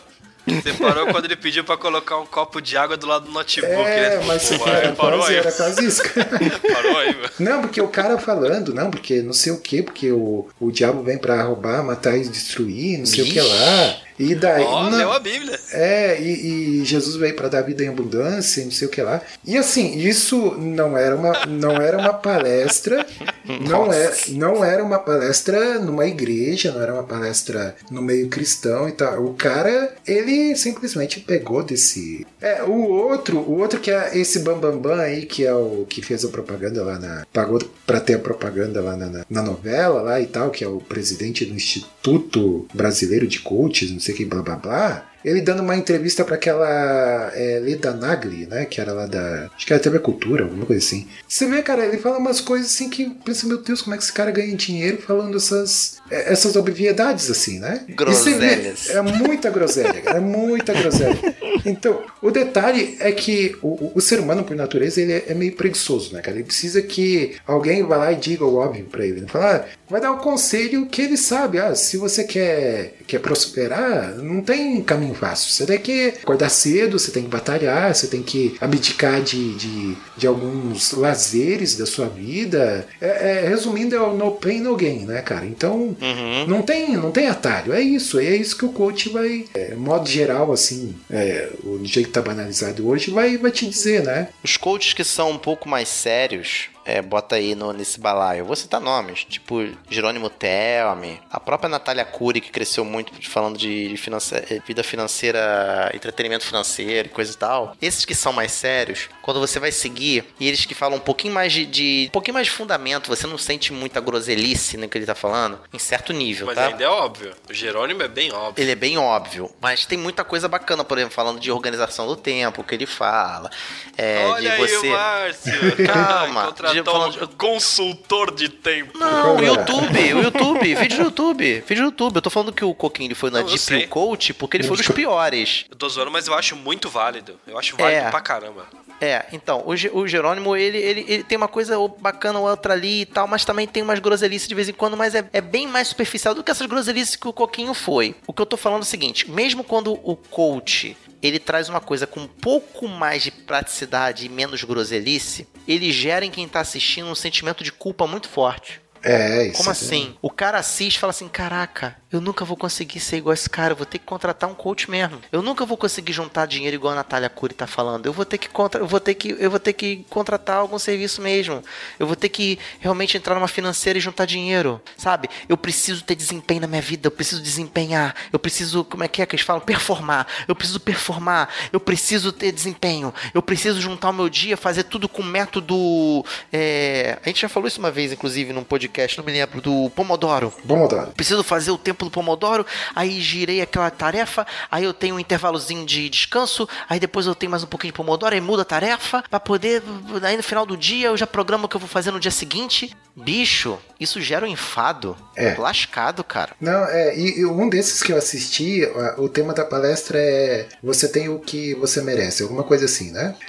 Você parou quando ele pediu pra colocar um copo de água do lado do notebook, É, né? mas Pô, era, parou quase, aí. era quase isso. Parou aí, mano. Não, porque o cara falando, não, porque não sei o que, porque o, o diabo vem pra roubar, matar e destruir, não sei o que lá. E daí. Ó, não- leu a Bíblia. é, e, e Jesus veio para dar vida em abundância, e não sei o que lá. E assim, isso não era uma, não era uma palestra, não era, não era uma palestra numa igreja, não era uma palestra no meio cristão e tal. O cara, ele simplesmente pegou desse. É, o outro, o outro que é esse Bambambam Bam Bam aí, que é o que fez a propaganda lá na. pagou pra ter a propaganda lá na, na, na novela lá e tal, que é o presidente do Instituto Brasileiro de Coaches, não sei o que, blá blá blá. Ele dando uma entrevista para aquela é, Leda Nagli, né? Que era lá da. Acho que era TV Cultura, alguma coisa assim. Você vê, cara, ele fala umas coisas assim que pensa, meu Deus, como é que esse cara ganha dinheiro falando essas, é, essas obviedades assim, né? Vê, Groselhas. É muita groselha, é muita groselha. Então, o detalhe é que o, o- ser humano, por natureza, ele é, é meio preguiçoso, né, cara? Ele precisa que alguém vá lá e diga o óbvio pra ele. Né? Falar, ah, vai dar o conselho que ele sabe. Ah, se você quer, quer prosperar, não tem caminho fácil. Você tem que acordar cedo, você tem que batalhar, você tem que abdicar de, de, de alguns lazeres da sua vida. É, é, resumindo, é o no pain, no gain, né, cara? Então, Uhum. não tem, não tem atalho, é isso, é isso que o coach vai, é, modo geral, assim, é, o jeito que tá banalizado hoje, vai, vai te dizer, né? Os coaches que são um pouco mais sérios, é, bota aí no, nesse balaio. Eu vou citar nomes, tipo Jerônimo Telme, a própria Natália Cury, que cresceu muito falando de finance- eh, vida financeira, entretenimento financeiro e coisa e tal. Esses que são mais sérios, quando você vai seguir, e eles que falam um pouquinho mais de, de- um pouquinho mais de fundamento, você não sente muita groselice no que ele tá falando, em certo nível, Mas tá? ainda é óbvio. O Jerônimo é bem óbvio. Ele é bem óbvio, mas tem muita coisa bacana, por exemplo, falando de organização do tempo, que ele fala. É, Olha de aí você. o Márcio. Calma. De- falando um consultor de tempo. Não, o é? YouTube, o YouTube, vídeo do YouTube, vídeo do YouTube. Eu tô falando que o Coquinho ele foi na eu Deep Coach porque ele foi dos piores. Eu tô zoando, mas eu acho muito válido. Eu acho válido É. pra caramba. É, então, o, o Jerônimo, ele, ele, ele tem uma coisa bacana ou outra ali e tal, mas também tem umas groselices de vez em quando, mas é, é bem mais superficial do que essas groselices que o Coquinho foi. O que eu tô falando é o seguinte, mesmo quando o coach, ele traz uma coisa com um pouco mais de praticidade e menos groselice, ele gera em quem tá assistindo um sentimento de culpa muito forte. É, isso. Como é- assim? O cara assiste e fala assim: caraca, eu nunca vou conseguir ser igual esse cara, eu vou ter que contratar um coach mesmo. Eu nunca vou conseguir juntar dinheiro igual a Natália Cury tá falando. Eu vou ter que contra... eu vou ter que eu vou ter que contratar algum serviço mesmo. Eu vou ter que realmente entrar numa financeira e juntar dinheiro, sabe? Eu preciso ter desempenho na minha vida, eu preciso desempenhar, eu preciso, como é que é que eles falam? Performar. Eu preciso performar, eu preciso ter desempenho, eu preciso juntar o meu dia, fazer tudo com método é, a gente já falou isso uma vez inclusive num podcast, não me lembro do Pomodoro. Bom modelo. Preciso fazer o tempo do Pomodoro, aí girei aquela tarefa, aí eu tenho um intervalozinho de descanso, aí depois eu tenho mais um pouquinho de Pomodoro, aí muda a tarefa, pra poder, aí no final do dia eu já programo o que eu vou fazer no dia seguinte. Bicho, isso gera um enfado. É. Lascado, cara. Não, é, e, e um desses que eu assisti, o tema da palestra é Você tem o que você merece, alguma coisa assim, né?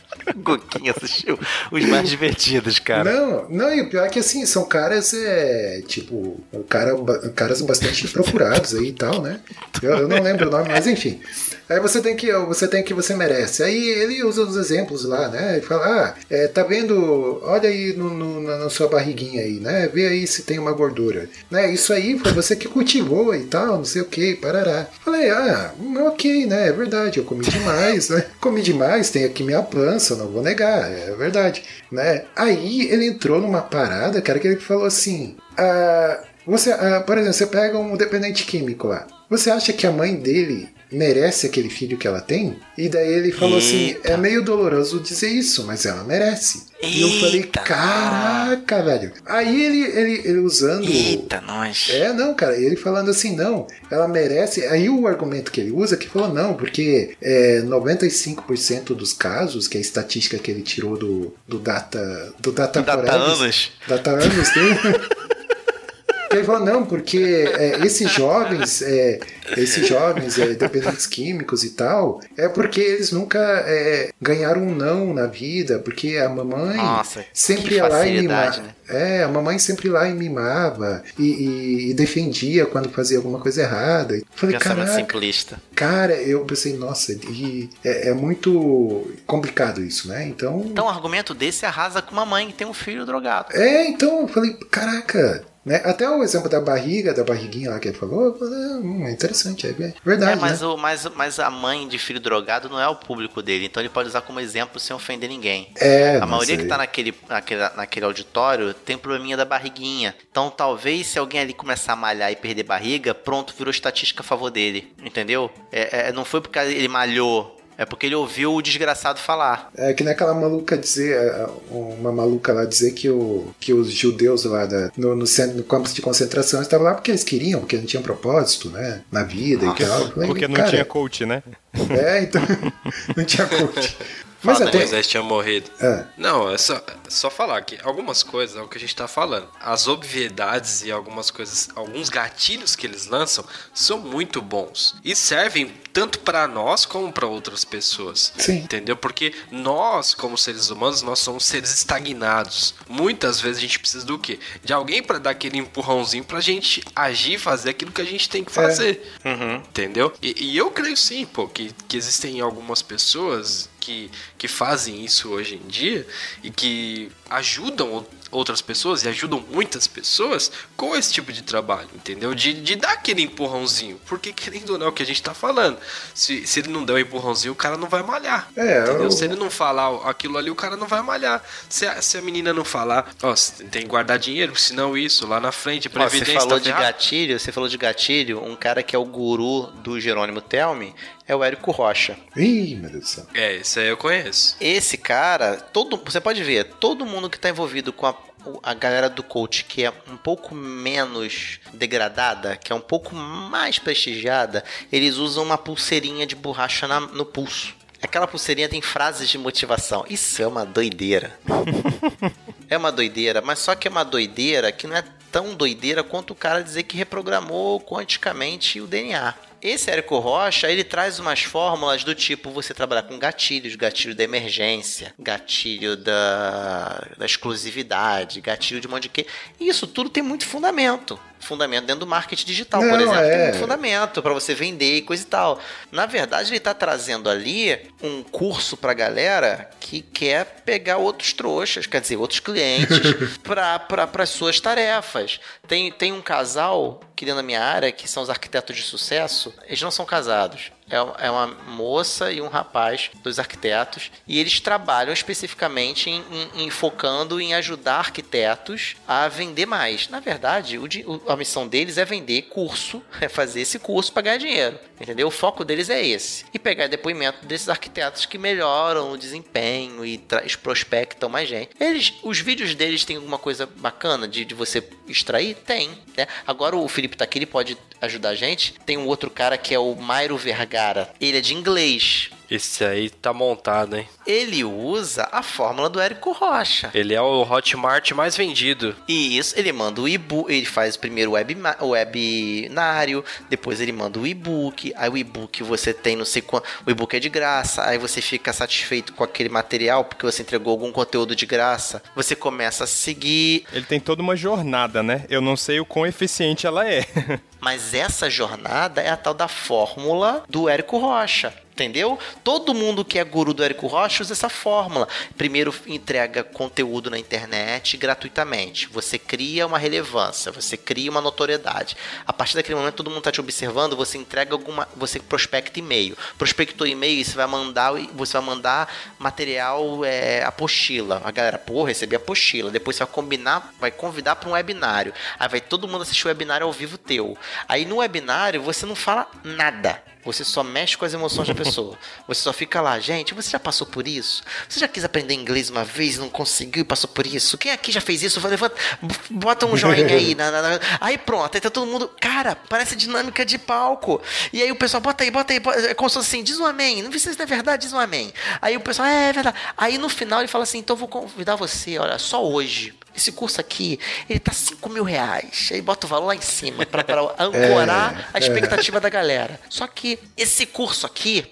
Goquinha assistiu os mais divertidos, cara. Não, não, e o pior é que assim, são caras, é, tipo, cara, caras bastante procurados aí e tal, né? Eu, eu não lembro o nome, mas enfim. Aí você tem que, você tem que você merece. Aí ele usa os exemplos lá, né? Ele fala, ah, é, tá vendo, olha aí no, no- na, sua barriguinha aí, né? Vê aí se tem uma gordura. Né? Isso aí foi você que cultivou e tal, não sei o que, parará. Falei, ah, hum, ok, né? É verdade, eu comi demais, né? Comi demais, tem aqui minha pança, não vou negar, é verdade, né? Aí ele entrou numa parada, cara, que ele falou assim, ah, você, ah, por exemplo, você pega um dependente químico lá, você acha que a mãe dele merece aquele filho que ela tem? E daí ele falou assim, é meio doloroso dizer isso, mas ela merece. e eu falei, Eita. caraca, velho. Aí ele, ele, ele usando... Eita, nós. É, não, cara, ele falando assim, não, ela merece. Aí o argumento que ele usa que falou, não, porque é, 95% dos casos, que é a estatística que ele tirou do, do Data. Do Data, Data Forensics- anos. Data anos dele. Ele falou, não, porque é, esses jovens, é, esses jovens é, dependentes químicos e tal, é porque eles nunca é, ganharam um não na vida, porque a mamãe Nossa, sempre ia lá e mimava. né? É, a mamãe sempre lá e mimava e, e- e defendia quando fazia alguma coisa errada. Eu Falei, caraca, simplista. cara, eu pensei, nossa, e é, é muito complicado isso, né? Então, Então, um argumento desse arrasa com uma mãe que tem um filho drogado. é, então eu falei, caraca, Né? Até o exemplo da barriga, da barriguinha lá que ele falou, hum, é interessante, é verdade. É, mas, né? o, mas, mas a mãe de filho drogado não é o público dele, então ele pode usar como exemplo sem ofender ninguém. É, A maioria que aí- tá naquele, naquele, naquele auditório tem probleminha da barriguinha. Então talvez se alguém ali começar a malhar e perder barriga, pronto, virou estatística a favor dele. Entendeu? É, é- não foi porque ele malhou. É porque ele ouviu o desgraçado falar. É que nem aquela maluca dizer, é, uma maluca lá dizer que, o, que os judeus lá da- no, no, centro, no campus de concentração estavam lá porque eles queriam, porque não tinham propósito, né? Na vida e tal. Falei, Porque não cara, tinha coach, né? É, então. não tinha coach. Mas Fala, até. Moisés tinha morrido. É. Não, é só, é só falar que algumas coisas é o que a gente tá falando. As obviedades e algumas coisas, alguns gatilhos que eles lançam são muito bons e servem tanto pra nós como pra outras pessoas. Sim. Entendeu? Porque nós, como seres humanos, nós somos seres estagnados. Muitas vezes a gente precisa do quê? De alguém pra dar aquele empurrãozinho pra gente agir, fazer aquilo que a gente tem que fazer. Entendeu? E, e eu creio sim, pô, que, que existem algumas pessoas que, que fazem isso hoje em dia e que ajudam outras pessoas e ajudam muitas pessoas com esse tipo de trabalho, entendeu? De, de dar aquele empurrãozinho. Porque, querendo ou não, é o que a gente tá falando. Se, se ele não der o empurrãozinho, o cara não vai malhar. É, entendeu? eu- Se ele não falar aquilo ali, o cara não vai malhar. Se a, se a menina não falar, ó, você tem que guardar dinheiro, senão isso, lá na frente, Ó, previdência você falou tá de ferrado. gatilho, você falou de gatilho, um cara que é o guru do Jerônimo Telme é o Érico Rocha. Ih, meu Deus do céu. É, isso aí eu conheço. Esse cara, todo, você pode ver, todo mundo que tá envolvido com a, a galera do coach que é um pouco menos degradada, que é um pouco mais prestigiada, eles usam uma pulseirinha de borracha na- no pulso. Aquela pulseirinha tem frases de motivação. Isso é uma doideira. É uma doideira, mas só que é uma doideira que não é tão doideira quanto o cara dizer que reprogramou quanticamente o DNA. Esse Érico Rocha, ele traz umas fórmulas do tipo você trabalhar com gatilhos, gatilho da emergência, gatilho da, da exclusividade, gatilho de um monte de que. Isso tudo tem muito fundamento. Fundamento dentro do marketing digital, por Não, exemplo, tem é. muito fundamento para você vender e coisa e tal. Na verdade, ele está trazendo ali um curso pra galera que quer pegar outros trouxas, quer dizer, outros clientes para as suas tarefas. Tem, tem um casal que dentro da minha área, que são os arquitetos de sucesso, eles não são casados. É, é uma moça e um rapaz, dois arquitetos, e eles trabalham especificamente em, em- em focando em ajudar arquitetos a vender mais. Na verdade, o a missão deles é vender curso, é fazer esse curso para ganhar dinheiro. Entendeu? O foco deles é esse. E pegar depoimento desses arquitetos que melhoram o desempenho e prospectam mais gente. Eles, os vídeos deles têm alguma coisa bacana de, de você extrair? Tem. né? Agora o Felipe tá aqui, ele pode ajudar a gente. Tem um outro cara que é o Mairo Vergara. Ele é de inglês. Esse aí tá montado, hein? Ele usa a fórmula do Érico Rocha. Ele é o Hotmart mais vendido. E isso, ele manda o e-book, ele faz primeiro o web, o webinário, depois ele manda o e-book, aí o e-book você tem não sei quanto, o e-book é de graça, aí você fica satisfeito com aquele material porque você entregou algum conteúdo de graça, você começa a seguir, Ele tem toda uma jornada, né? Eu não sei o quão eficiente ela é. mas essa jornada é a tal da fórmula do Érico Rocha. Entendeu? Todo mundo que é guru do Érico Rocha usa essa fórmula. Primeiro entrega conteúdo na internet gratuitamente. Você cria uma relevância, você cria uma notoriedade. A partir daquele momento todo mundo está te observando, você entrega alguma, você prospecta e-mail. Prospectou e-mail, você vai mandar, você vai mandar material é, apostila. A galera, pô, recebi apostila. Depois você vai combinar, vai convidar para um webinário. Aí vai todo mundo assistir o webinário ao vivo teu. Aí no webinário você não fala nada. Você só mexe com as emoções da pessoa. Você só fica lá, gente, você já passou por isso? Você já quis aprender inglês uma vez e não conseguiu e passou por isso? Quem aqui já fez isso? Levanta, bota um joinha aí. na- na- na- Aí pronto, aí tá todo mundo. Cara, parece dinâmica de palco. E aí o pessoal, bota aí, bota aí. bota- É como se fosse assim, diz um amém. Não precisa se é verdade, diz um amém. Aí o pessoal, é, é verdade. Aí no final ele fala assim: então eu vou convidar você, olha, só hoje. Esse curso aqui, ele tá 5 mil reais. Aí bota o valor lá em cima pra, pra ancorar a expectativa da galera. Só que esse curso aqui,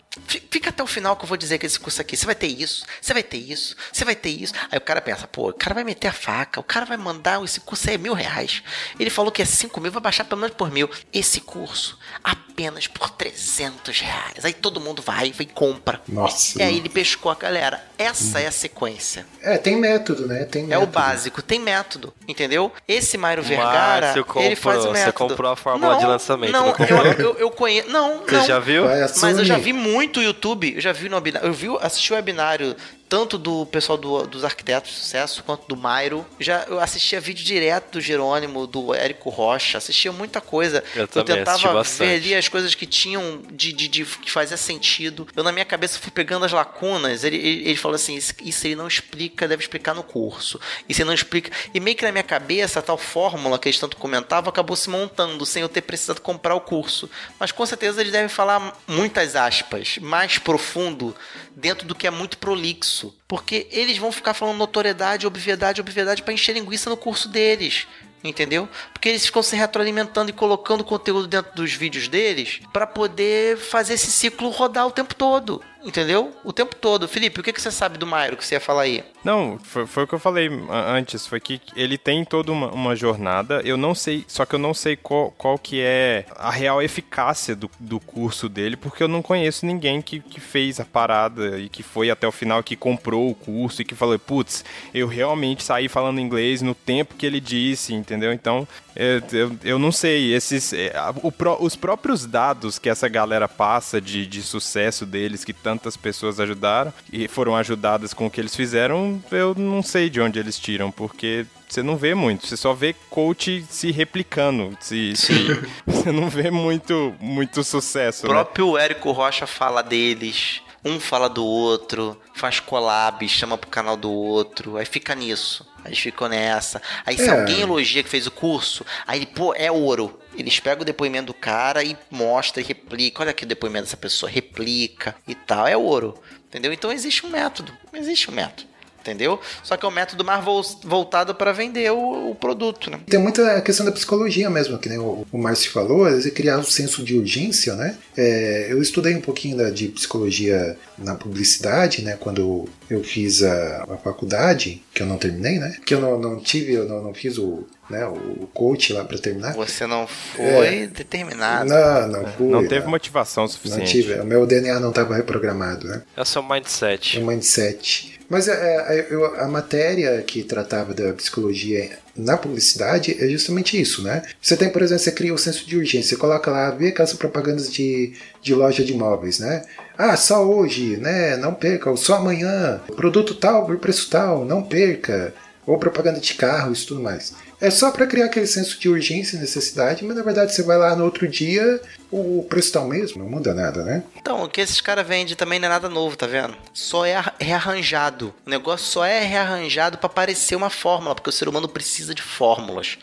fica até o final que eu vou dizer que esse curso aqui, você vai ter isso, você vai ter isso, você vai ter isso. Aí o cara pensa, pô, o cara vai meter a faca, o cara vai mandar, esse curso aí é mil reais. Ele falou que é cinco mil, vai baixar pelo menos por mil. Esse curso, apenas por 300 reais. Aí todo mundo vai e compra. Nossa. E aí ele pescou a galera. Essa é a sequência. É, tem método, né? Tem É o método. básico, tem método, entendeu? Esse Mário Vergara, você ele faz o comprou- você método. comprou a fórmula de lançamento, Não, não comprou? eu, eu, eu conheço. Não, Você não. já viu? Mas eu já vi muito YouTube, eu já vi no webinar, eu vi, assisti o webinário tanto do pessoal do- dos arquitetos de sucesso quanto do Mairo. Já eu assistia vídeo direto do Jerônimo, do Érico Rocha, assistia muita coisa. Eu assisti tentava ver ali as coisas que tinham de, de, de- que fazia sentido. Eu na minha cabeça fui pegando as lacunas. Ele, ele, ele falou assim: isso, isso ele não explica, deve explicar no curso. Isso ele não explica. E meio que na minha cabeça, a tal fórmula que eles tanto comentavam acabou se montando sem eu ter precisado comprar o curso. Mas com certeza eles devem falar muitas aspas, mais profundo dentro do que é muito prolixo. Porque eles vão ficar falando notoriedade, obviedade, obviedade para encher linguiça no curso deles. Entendeu? Porque eles ficam se retroalimentando e colocando conteúdo dentro dos vídeos deles para poder fazer esse ciclo rodar o tempo todo. Entendeu? O tempo todo. Felipe, o que, que você sabe do Mairo que você ia falar aí? Não, foi, foi o que eu falei antes, foi que ele tem toda uma, uma jornada, eu não sei, só que eu não sei qual, qual que é a real eficácia do, do curso dele, porque eu não conheço ninguém que, que fez a parada e que foi até o final, que comprou o curso e que falou, putz, eu realmente saí falando inglês no tempo que ele disse, entendeu? Então, eu, eu, eu não sei, esses, é, o os próprios dados que essa galera passa de, de sucesso deles, que tantas pessoas ajudaram e foram ajudadas com o que eles fizeram, eu não sei de onde eles tiram, porque você não vê muito, você só vê coach se replicando, se, se- você não vê muito, muito sucesso, O né? próprio Érico Rocha fala deles. Um fala do outro, faz collab, chama pro canal do outro, aí fica nisso. Aí ficam nessa. Aí se É. alguém elogia que fez o curso, aí, pô, é ouro. Eles pegam o depoimento do cara e mostra e replica. Olha aqui o depoimento dessa pessoa, replica e tal. É ouro. Entendeu? Então existe um método. Existe um método. Entendeu? Só que é um método mais vol- voltado para vender o, o produto, né? Tem muita questão da psicologia mesmo, que nem o, o Márcio falou, vezes criar um senso de urgência, né? É, eu estudei um pouquinho da- de psicologia na publicidade, né? Quando eu fiz a, a faculdade, que eu não terminei, né? Que eu não, não tive, eu não, não fiz o, né, o coach lá para terminar. Você não foi determinado. Não, não fui. Não teve não, motivação não suficiente. tive. O meu DNA não estava reprogramado, né? É o seu mindset. É um mindset. Mas é, é, eu- a matéria que tratava da psicologia na publicidade é justamente isso, né? Você tem, por exemplo, você cria o senso de urgência, você coloca lá, vê aquelas propagandas de, de loja de imóveis, né? Ah, só hoje, né? Não perca, ou só amanhã, produto tal por preço tal, não perca. Ou propaganda de carro, isso tudo mais. É só para criar aquele senso de urgência e necessidade, mas na verdade você vai lá no outro dia, o preço tá o mesmo, não muda nada, né? Então, o que esses caras vendem também não é nada novo, tá vendo? Só é arra- rearranjado. O negócio só é rearranjado pra parecer uma fórmula, porque o ser humano precisa de fórmulas.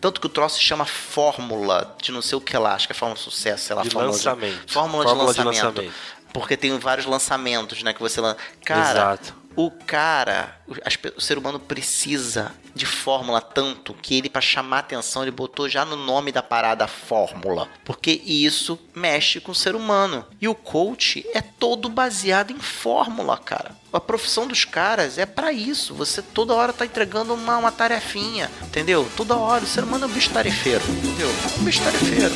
Tanto que o troço se chama fórmula de não sei o que lá, acho que é fórmula de sucesso, sei lá, De fórmula lançamento. fórmula, Fórmula de, de lançamento. lançamento. Porque tem vários lançamentos, né, que você lança. Cara, Exato. O cara, o- ser humano precisa de fórmula tanto que ele, pra chamar atenção, ele botou já no nome da parada fórmula. Porque isso mexe com o ser humano. E o coach é todo baseado em fórmula, cara. A profissão dos caras é pra isso. Você toda hora tá entregando uma, uma tarefinha, entendeu? Toda hora. O ser humano é um bicho tarefeiro, entendeu? Um bicho tarefeiro.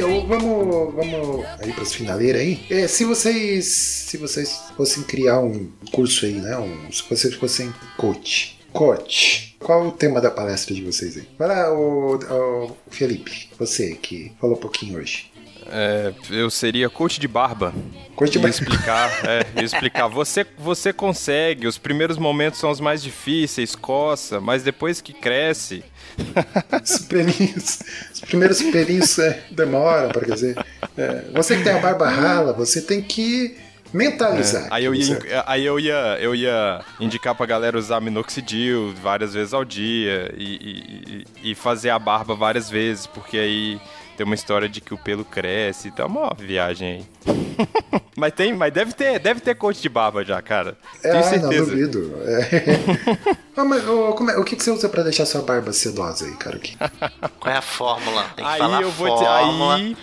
Eu- vamos, vamos aí para as finaleiras aí. É, se vocês se vocês fossem criar um curso aí, né? Um, se vocês fossem coach. Coach. Qual o tema da palestra de vocês aí? Vai lá, o, o Felipe, você que falou um pouquinho hoje. É, eu seria coach de barba. Coach de barba. explicar, é, explicar. Você, você consegue, os primeiros momentos são os mais difíceis, coça, mas depois que cresce, Os pelinhos, os primeiros pelinhos é, demoram para dizer. É, você que tem a barba rala, você tem que Mentalizar. É, Aí eu ia, aí eu ia, eu ia indicar pra galera usar minoxidil várias vezes ao dia e- e- e fazer a barba várias vezes, porque aí tem uma história de que o pelo cresce, então é uma viagem aí. mas tem, mas deve ter, deve ter coach de barba já, cara. É, Tenho ah, não certeza. duvido. É. Ah, mas, como é- o que, que você usa pra deixar sua barba sedosa aí, cara? Que- Qual é a fórmula? Tem que aí falar eu vou dizer, fórmula. aí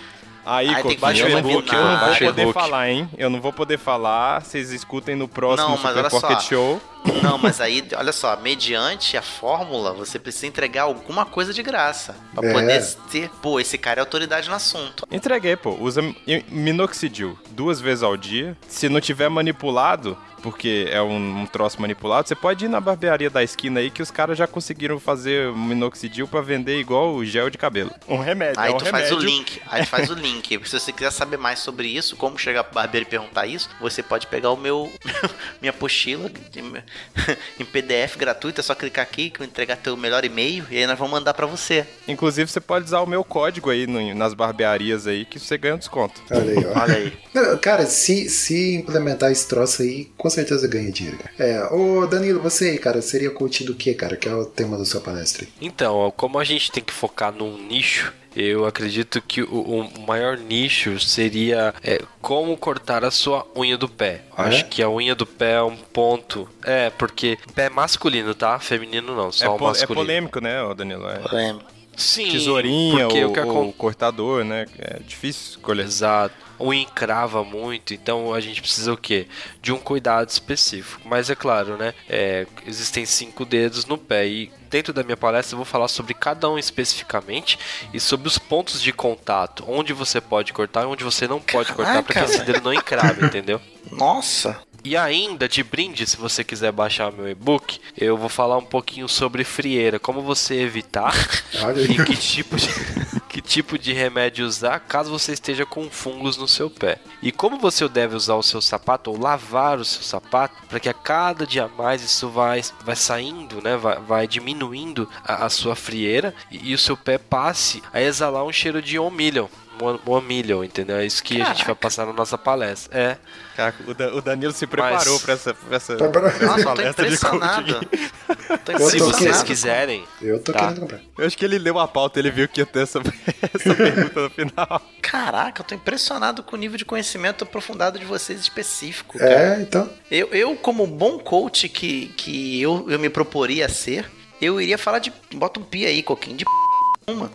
Aí, Aí fazer eu, eu não vou poder falar, hein? Eu não vou poder falar. Vocês escutem no próximo Não, Super Pocket só. Show. Não, mas aí, olha só, mediante a fórmula, você precisa entregar alguma coisa de graça. Pra É. poder ter. Pô, esse cara é autoridade no assunto. Entreguei, pô. Usa mi- minoxidil duas vezes ao dia. Se não tiver manipulado, porque é um, um troço manipulado, você pode ir na barbearia da esquina aí que os caras já conseguiram fazer minoxidil pra vender igual o gel de cabelo. Um remédio, Aí é um tu faz remédio. o link. Aí tu faz o link. Se você quiser saber mais sobre isso, como chegar pro barbeiro e perguntar isso, você pode pegar o meu minha apostila de- em PDF gratuito, é só clicar aqui que eu entregar teu melhor e-mail e aí nós vamos mandar pra você. Inclusive, você pode usar o meu código aí no- nas barbearias aí que você ganha um desconto. Olha aí, ó. Olha aí. Não, cara, se, se implementar esse troço aí, com certeza ganha dinheiro. cara. É, ô Danilo, você aí, cara, seria coach do que, cara? Que é o tema da sua palestra. aí. Então, como a gente tem que focar num nicho, eu acredito que o, o maior nicho seria é, como cortar a sua unha do pé. Ah, Acho é? que a unha do pé é um ponto. É, porque pé masculino, tá? Feminino não, É, só o po- é masculino. polêmico, né, Danilo? É Sim, tesourinha ou, o que ou cortador, né? É difícil escolher. Exato. O encrava muito, então a gente precisa o quê? De um cuidado específico. Mas é claro, né? é, existem cinco dedos no pé e dentro da minha palestra eu vou falar sobre cada um especificamente e sobre os pontos de contato, onde você pode cortar e onde você não pode cortar para que Caraca, esse dedo não encrave, entendeu? Nossa! E ainda, de brinde, se você quiser baixar meu e-book, eu vou falar um pouquinho sobre frieira, como você evitar e que tipo de que tipo de remédio usar caso você esteja com fungos no seu pé. E como você deve usar o seu sapato ou lavar o seu sapato para que a cada dia mais isso vai, vai saindo, né? Vai, vai diminuindo a, a sua frieira e, e o seu pé passe a exalar um cheiro de omilho. One entendeu? É isso que a gente vai passar na nossa palestra. É. Cara, o, Da- o Danilo se preparou Mas- pra essa, pra essa, Tá bom. essa Nossa, palestra de impressionado. coaching. Se vocês quiserem, Eu tô Tá. querendo comprar. Eu acho que ele leu a pauta, ele viu que ia ter essa, essa pergunta no final. Caraca, eu tô impressionado com o nível de conhecimento aprofundado de vocês específico, cara. É, então. Eu, eu, como bom coach que, que eu, eu me proporia a ser, eu iria falar de. Bota um pi aí, coquinho, de p. Uma.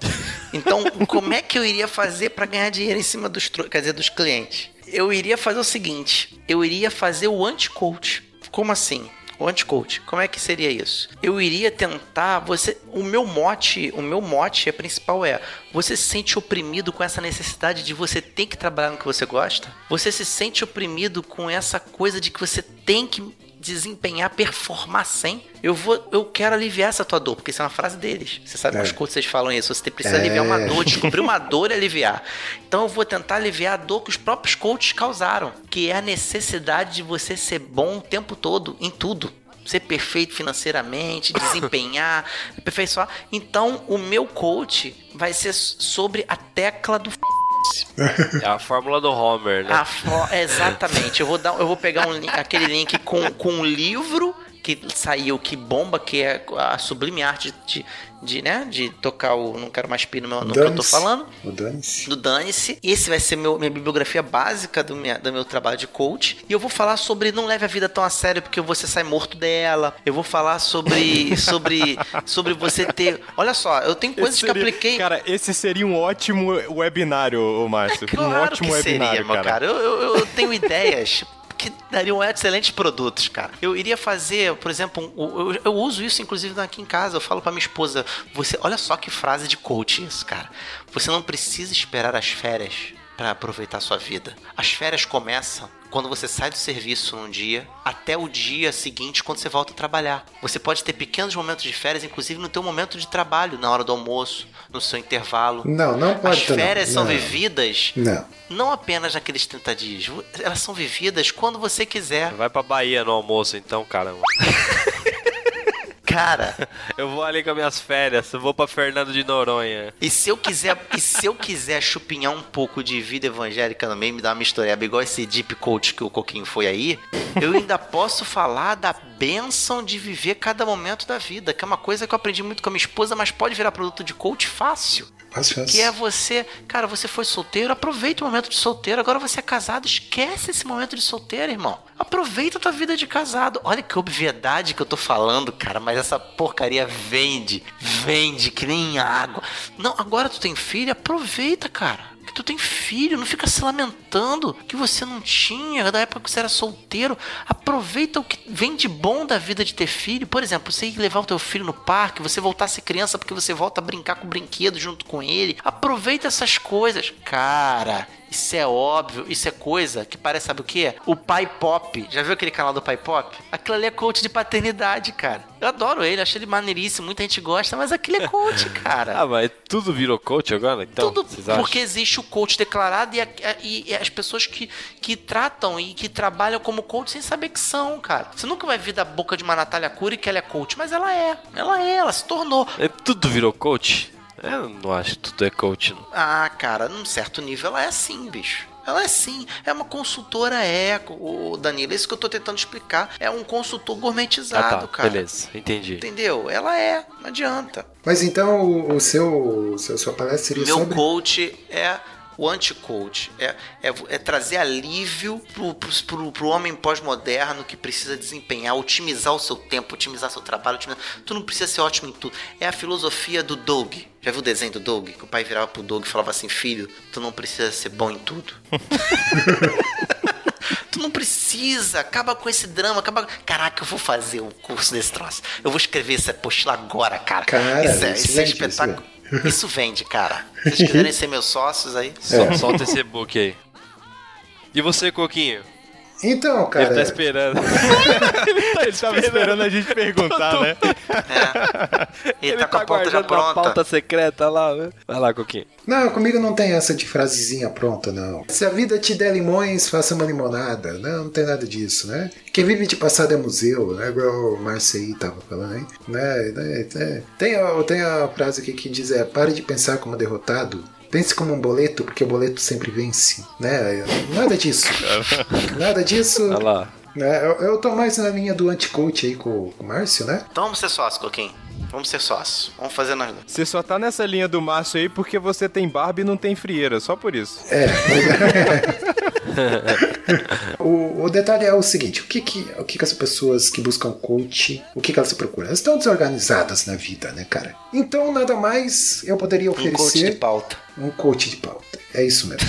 Então, como é que eu iria fazer pra ganhar dinheiro em cima dos, quer dizer, dos clientes? Eu iria fazer o seguinte: eu iria fazer o anti-coach. Como assim? O anti-coach. Como é que seria isso? Eu iria tentar. Você, o meu mote, o meu mote é principal é: você se sente oprimido com essa necessidade de você ter que trabalhar no que você gosta? Você se sente oprimido com essa coisa de que você tem que desempenhar, performar sem. Eu vou, eu quero aliviar essa tua dor, porque isso é uma frase deles. Você sabe É. que os coaches falam isso, você precisa É. aliviar uma dor, descobrir uma dor e aliviar. Então eu vou tentar aliviar a dor que os próprios coaches causaram, que é a necessidade de você ser bom o tempo todo em tudo. Ser perfeito financeiramente, desempenhar, aperfeiçoar. Então, o meu coach vai ser sobre a tecla do é a fórmula do Homer, né? a fo- exatamente. Eu vou dar, eu vou pegar um aquele link com, com um livro que saiu que bomba, que é a sublime arte de, de, né, de tocar o não quero mais pi no, meu, no que eu tô falando. O dane-se. Do Dane-se. Esse vai ser meu, minha bibliografia básica do, minha, do meu trabalho de coach. E eu vou falar sobre não leve a vida tão a sério porque você sai morto dela. Eu vou falar sobre sobre sobre você ter. Olha só, eu tenho coisas Esse que eu seria- apliquei. Cara, esse seria um ótimo webinário, Márcio. um Claro ótimo que webinário, seria, meu cara. Eu, eu- eu tenho ideias que dariam excelentes produtos, cara. Eu iria fazer, por exemplo, um- eu, eu uso isso inclusive aqui em casa. Eu falo pra minha esposa, você, olha só que frase de coach isso, cara. Você não precisa esperar as férias pra aproveitar a sua vida. As férias começam quando você sai do serviço num dia até o dia seguinte quando você volta a trabalhar. Você pode ter pequenos momentos de férias, inclusive no teu momento de trabalho, na hora do almoço, no seu intervalo. Não, não pode As ter, não. férias são Não. vividas Não. não apenas naqueles 30 dias, elas são vividas quando você quiser. Vai pra Bahia no almoço, então, caramba. Cara, Eu vou ali com as minhas férias, eu vou pra Fernando de Noronha. e se eu quiser, e se eu quiser chupinhar um pouco de vida evangélica no meio, me dar uma mistureba igual esse deep coach que o Coquinho foi aí, eu ainda posso falar da bênção de viver cada momento da vida, que é uma coisa que eu aprendi muito com a minha esposa, mas pode virar produto de coach fácil. Que é você, cara, você foi solteiro, aproveita o momento de solteiro, agora você é casado, esquece esse momento de solteiro, irmão. Aproveita a tua vida de casado. Olha que obviedade que eu tô falando, cara, mas essa porcaria vende, vende que nem água. Não, agora tu tem filho, aproveita, cara. Tu tem filho, não fica se lamentando que você não tinha da época que você era solteiro. Aproveita o que vem de bom da vida de ter filho. Por exemplo, você ir levar o teu filho no parque, você voltar a ser criança porque você volta a brincar com o brinquedo junto com ele. Aproveita essas coisas. Cara, isso é óbvio, isso é coisa que parece, sabe o quê? O Pai Pop. Já viu aquele canal do Pai Pop? Aquilo ali é coach de paternidade, cara. Eu adoro ele, acho ele maneiríssimo, muita gente gosta, mas aquilo é coach, cara. Ah, mas tudo virou coach agora? Então, Tudo vocês acham? porque existe o coach declarado e, a- e- e as pessoas que, que tratam e que trabalham como coach sem saber que são, cara. Você nunca vai vir da boca de uma Natália Cury que ela é coach, mas ela é. Ela é, ela se tornou. É, tudo virou coach? Eu não acho que tudo é coach, não. Ah, cara, num certo nível ela é assim, bicho. Ela é sim, é uma consultora eco, o Danilo. É isso que eu tô tentando explicar. É um consultor gourmetizado, ah, tá, cara. beleza, entendi. Entendeu? Ela é, não adianta. Mas então o, o seu, o seu sua palestra seria Meu sobre coach é o anti-coach. É, é, é trazer alívio pro, pro, pro, pro homem pós-moderno que precisa desempenhar, otimizar o seu tempo, otimizar seu trabalho. Otimizar... Tu não precisa ser ótimo em tudo. É a filosofia do Doug. Já viu o desenho do Doug? Que o pai virava pro Doug e falava assim: Filho, tu não precisa ser bom em tudo. Tu não precisa, acaba com esse drama, acaba. Caraca, eu vou fazer o curso desse troço. Eu vou escrever essa apostila agora, cara. Cara, isso é, isso isso é vende, espetáculo. Isso vende, cara. Se vocês quiserem ser meus sócios aí. Sol- Solta esse book aí. E você, Coquinho? Então, Ele cara, tá esperando. Ele tava esperando a gente perguntar, né? Ele, tá com a pauta já pronta. pauta secreta lá, né? Vai lá, Coquinho. não, comigo não tem essa de frasezinha pronta, não. Se a vida te der limões, faça uma limonada. Não, não tem nada disso, né? Quem vive de passado é museu, né? Igual o aí tava falando, hein? Né? né, né. Tem, a, tem a frase aqui que diz: é, pare de pensar como derrotado. Pense como um boleto, porque o boleto sempre vence, né? Nada disso. Nada disso. Vai lá. né? Eu, eu tô mais na linha do anti-coach aí com, com o Márcio, né? Então vamos ser sócios, Coquinho. Vamos ser sócios. Vamos fazer nós dois. Você só tá nessa linha do Márcio aí porque você tem barba e não tem frieira, só por isso. É. o, o detalhe é o seguinte: o que que, o que que as pessoas que buscam coach, o que que elas procuram? Elas estão desorganizadas na vida, né, cara? Então, nada mais eu poderia Um coach de oferecer pauta. um coach de pauta. É isso mesmo.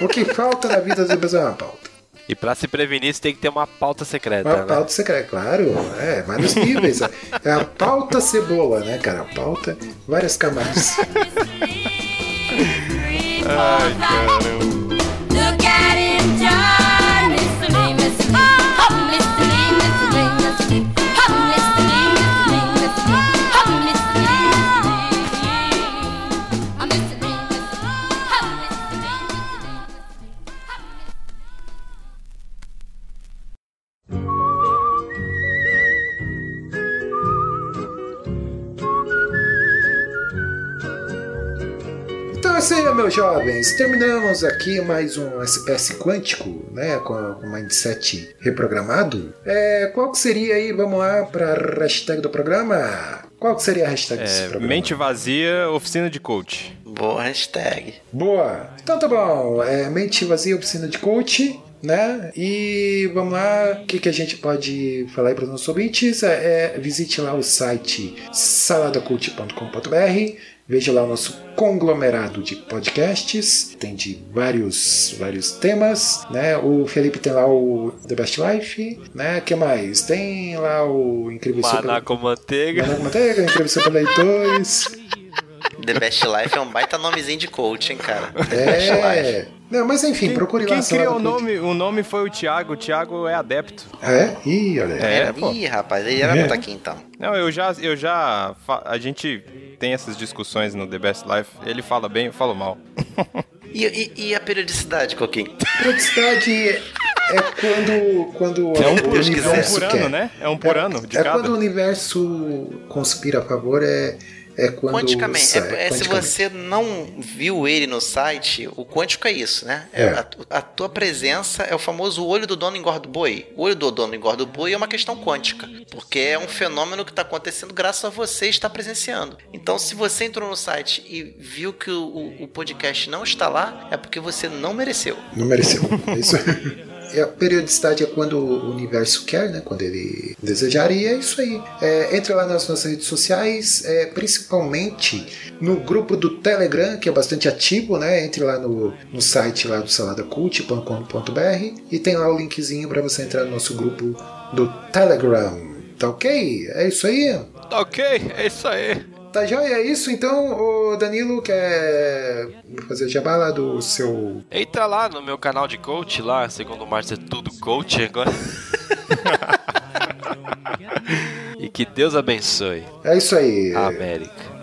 o que falta na vida das pessoas é uma pauta. E pra se prevenir, você tem que ter uma pauta secreta, Uma né? pauta secreta, claro, é, vários níveis. É a pauta cebola, né, cara? A pauta, várias camadas. Ai, caramba. Jovens. Terminamos aqui mais um SPS quântico, né? Com o mindset reprogramado. É, qual que seria aí, vamos lá, para a hashtag do programa? Qual que seria a hashtag desse É, programa? mente vazia, oficina de coach. Boa hashtag. Boa. Então tá bom. É, mente vazia, oficina de coach. Né? E vamos lá, o que, que a gente pode falar aí para os nossos ouvintes? É, é, visite lá o site saladacult.com.br, veja lá o nosso conglomerado de podcasts, tem de vários, vários temas, né? O Felipe tem lá o The Best Life, né? que mais? Tem lá o Incrível Super... Maná com manteiga. Maná com Manteiga, Incrível Super Leitores. The Best Life é um baita nomezinho de coach, hein, cara. The Best É. Life. Não, mas enfim, Quem, procure quem lá. Salada criou o nome, o nome foi o Thiago. O Thiago é adepto. Ah, é? Ih, olha aí. É, pô. Ih, rapaz, ele era É. botar aqui então. Não, eu já, eu já, fa- a gente tem essas discussões no The Best Life. Ele fala bem, eu falo mal. E, e- e a periodicidade, Coquinho? Periodicidade é quando, quando É um o por, é um universo por ano, quer. né? É um por É- ano de é cada. quando o universo conspira a favor, é, é quando. Quanticamente. sai, É- é se quanticamente. você não viu ele no site, o quântico é isso, né? É. A, a tua presença é o famoso olho do dono engorda o boi. O olho do dono engorda o boi é uma questão quântica, porque é um fenômeno que está acontecendo graças a você estar presenciando. Então, se você entrou no site e viu que o, o- o podcast não está lá, é porque você não mereceu. Não mereceu. É isso aí. E a periodicidade é quando o universo quer, né? Quando ele desejar, e é isso aí. É, entre lá nas nossas redes sociais, é, principalmente no grupo do Telegram, que é bastante ativo, né? Entre lá no, no site lá do saladacult.com.br e tem lá o linkzinho para você entrar no nosso grupo do Telegram. Tá ok? É isso aí? Tá ok, é isso aí. Tá joia? É isso então? O Danilo quer fazer jabá lá do seu Entra lá no meu canal de coach lá, segundo o Márcio é tudo coach agora. e que Deus abençoe É isso aí. a América.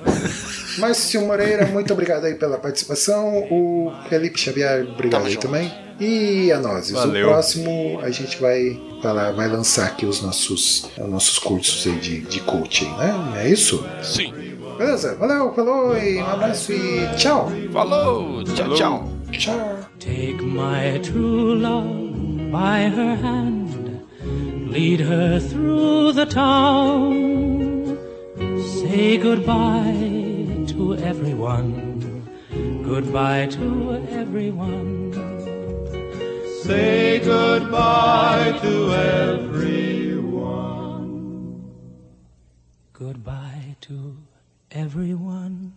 Márcio Moreira, muito obrigado aí pela participação. O Felipe Xavier, obrigado Tamo aí junto. também. E a nós. Valeu. O próximo a gente vai falar, vai lançar aqui os nossos, os nossos cursos aí de, de coaching, né? É isso? Sim. Beleza? Valeu, falou e um abraço e tchau. Falou, tchau, tchau. Tchau. Take my true love by her hand, lead her through the town. Say goodbye to everyone, goodbye to everyone. Say goodbye to everyone. Goodbye to everyone.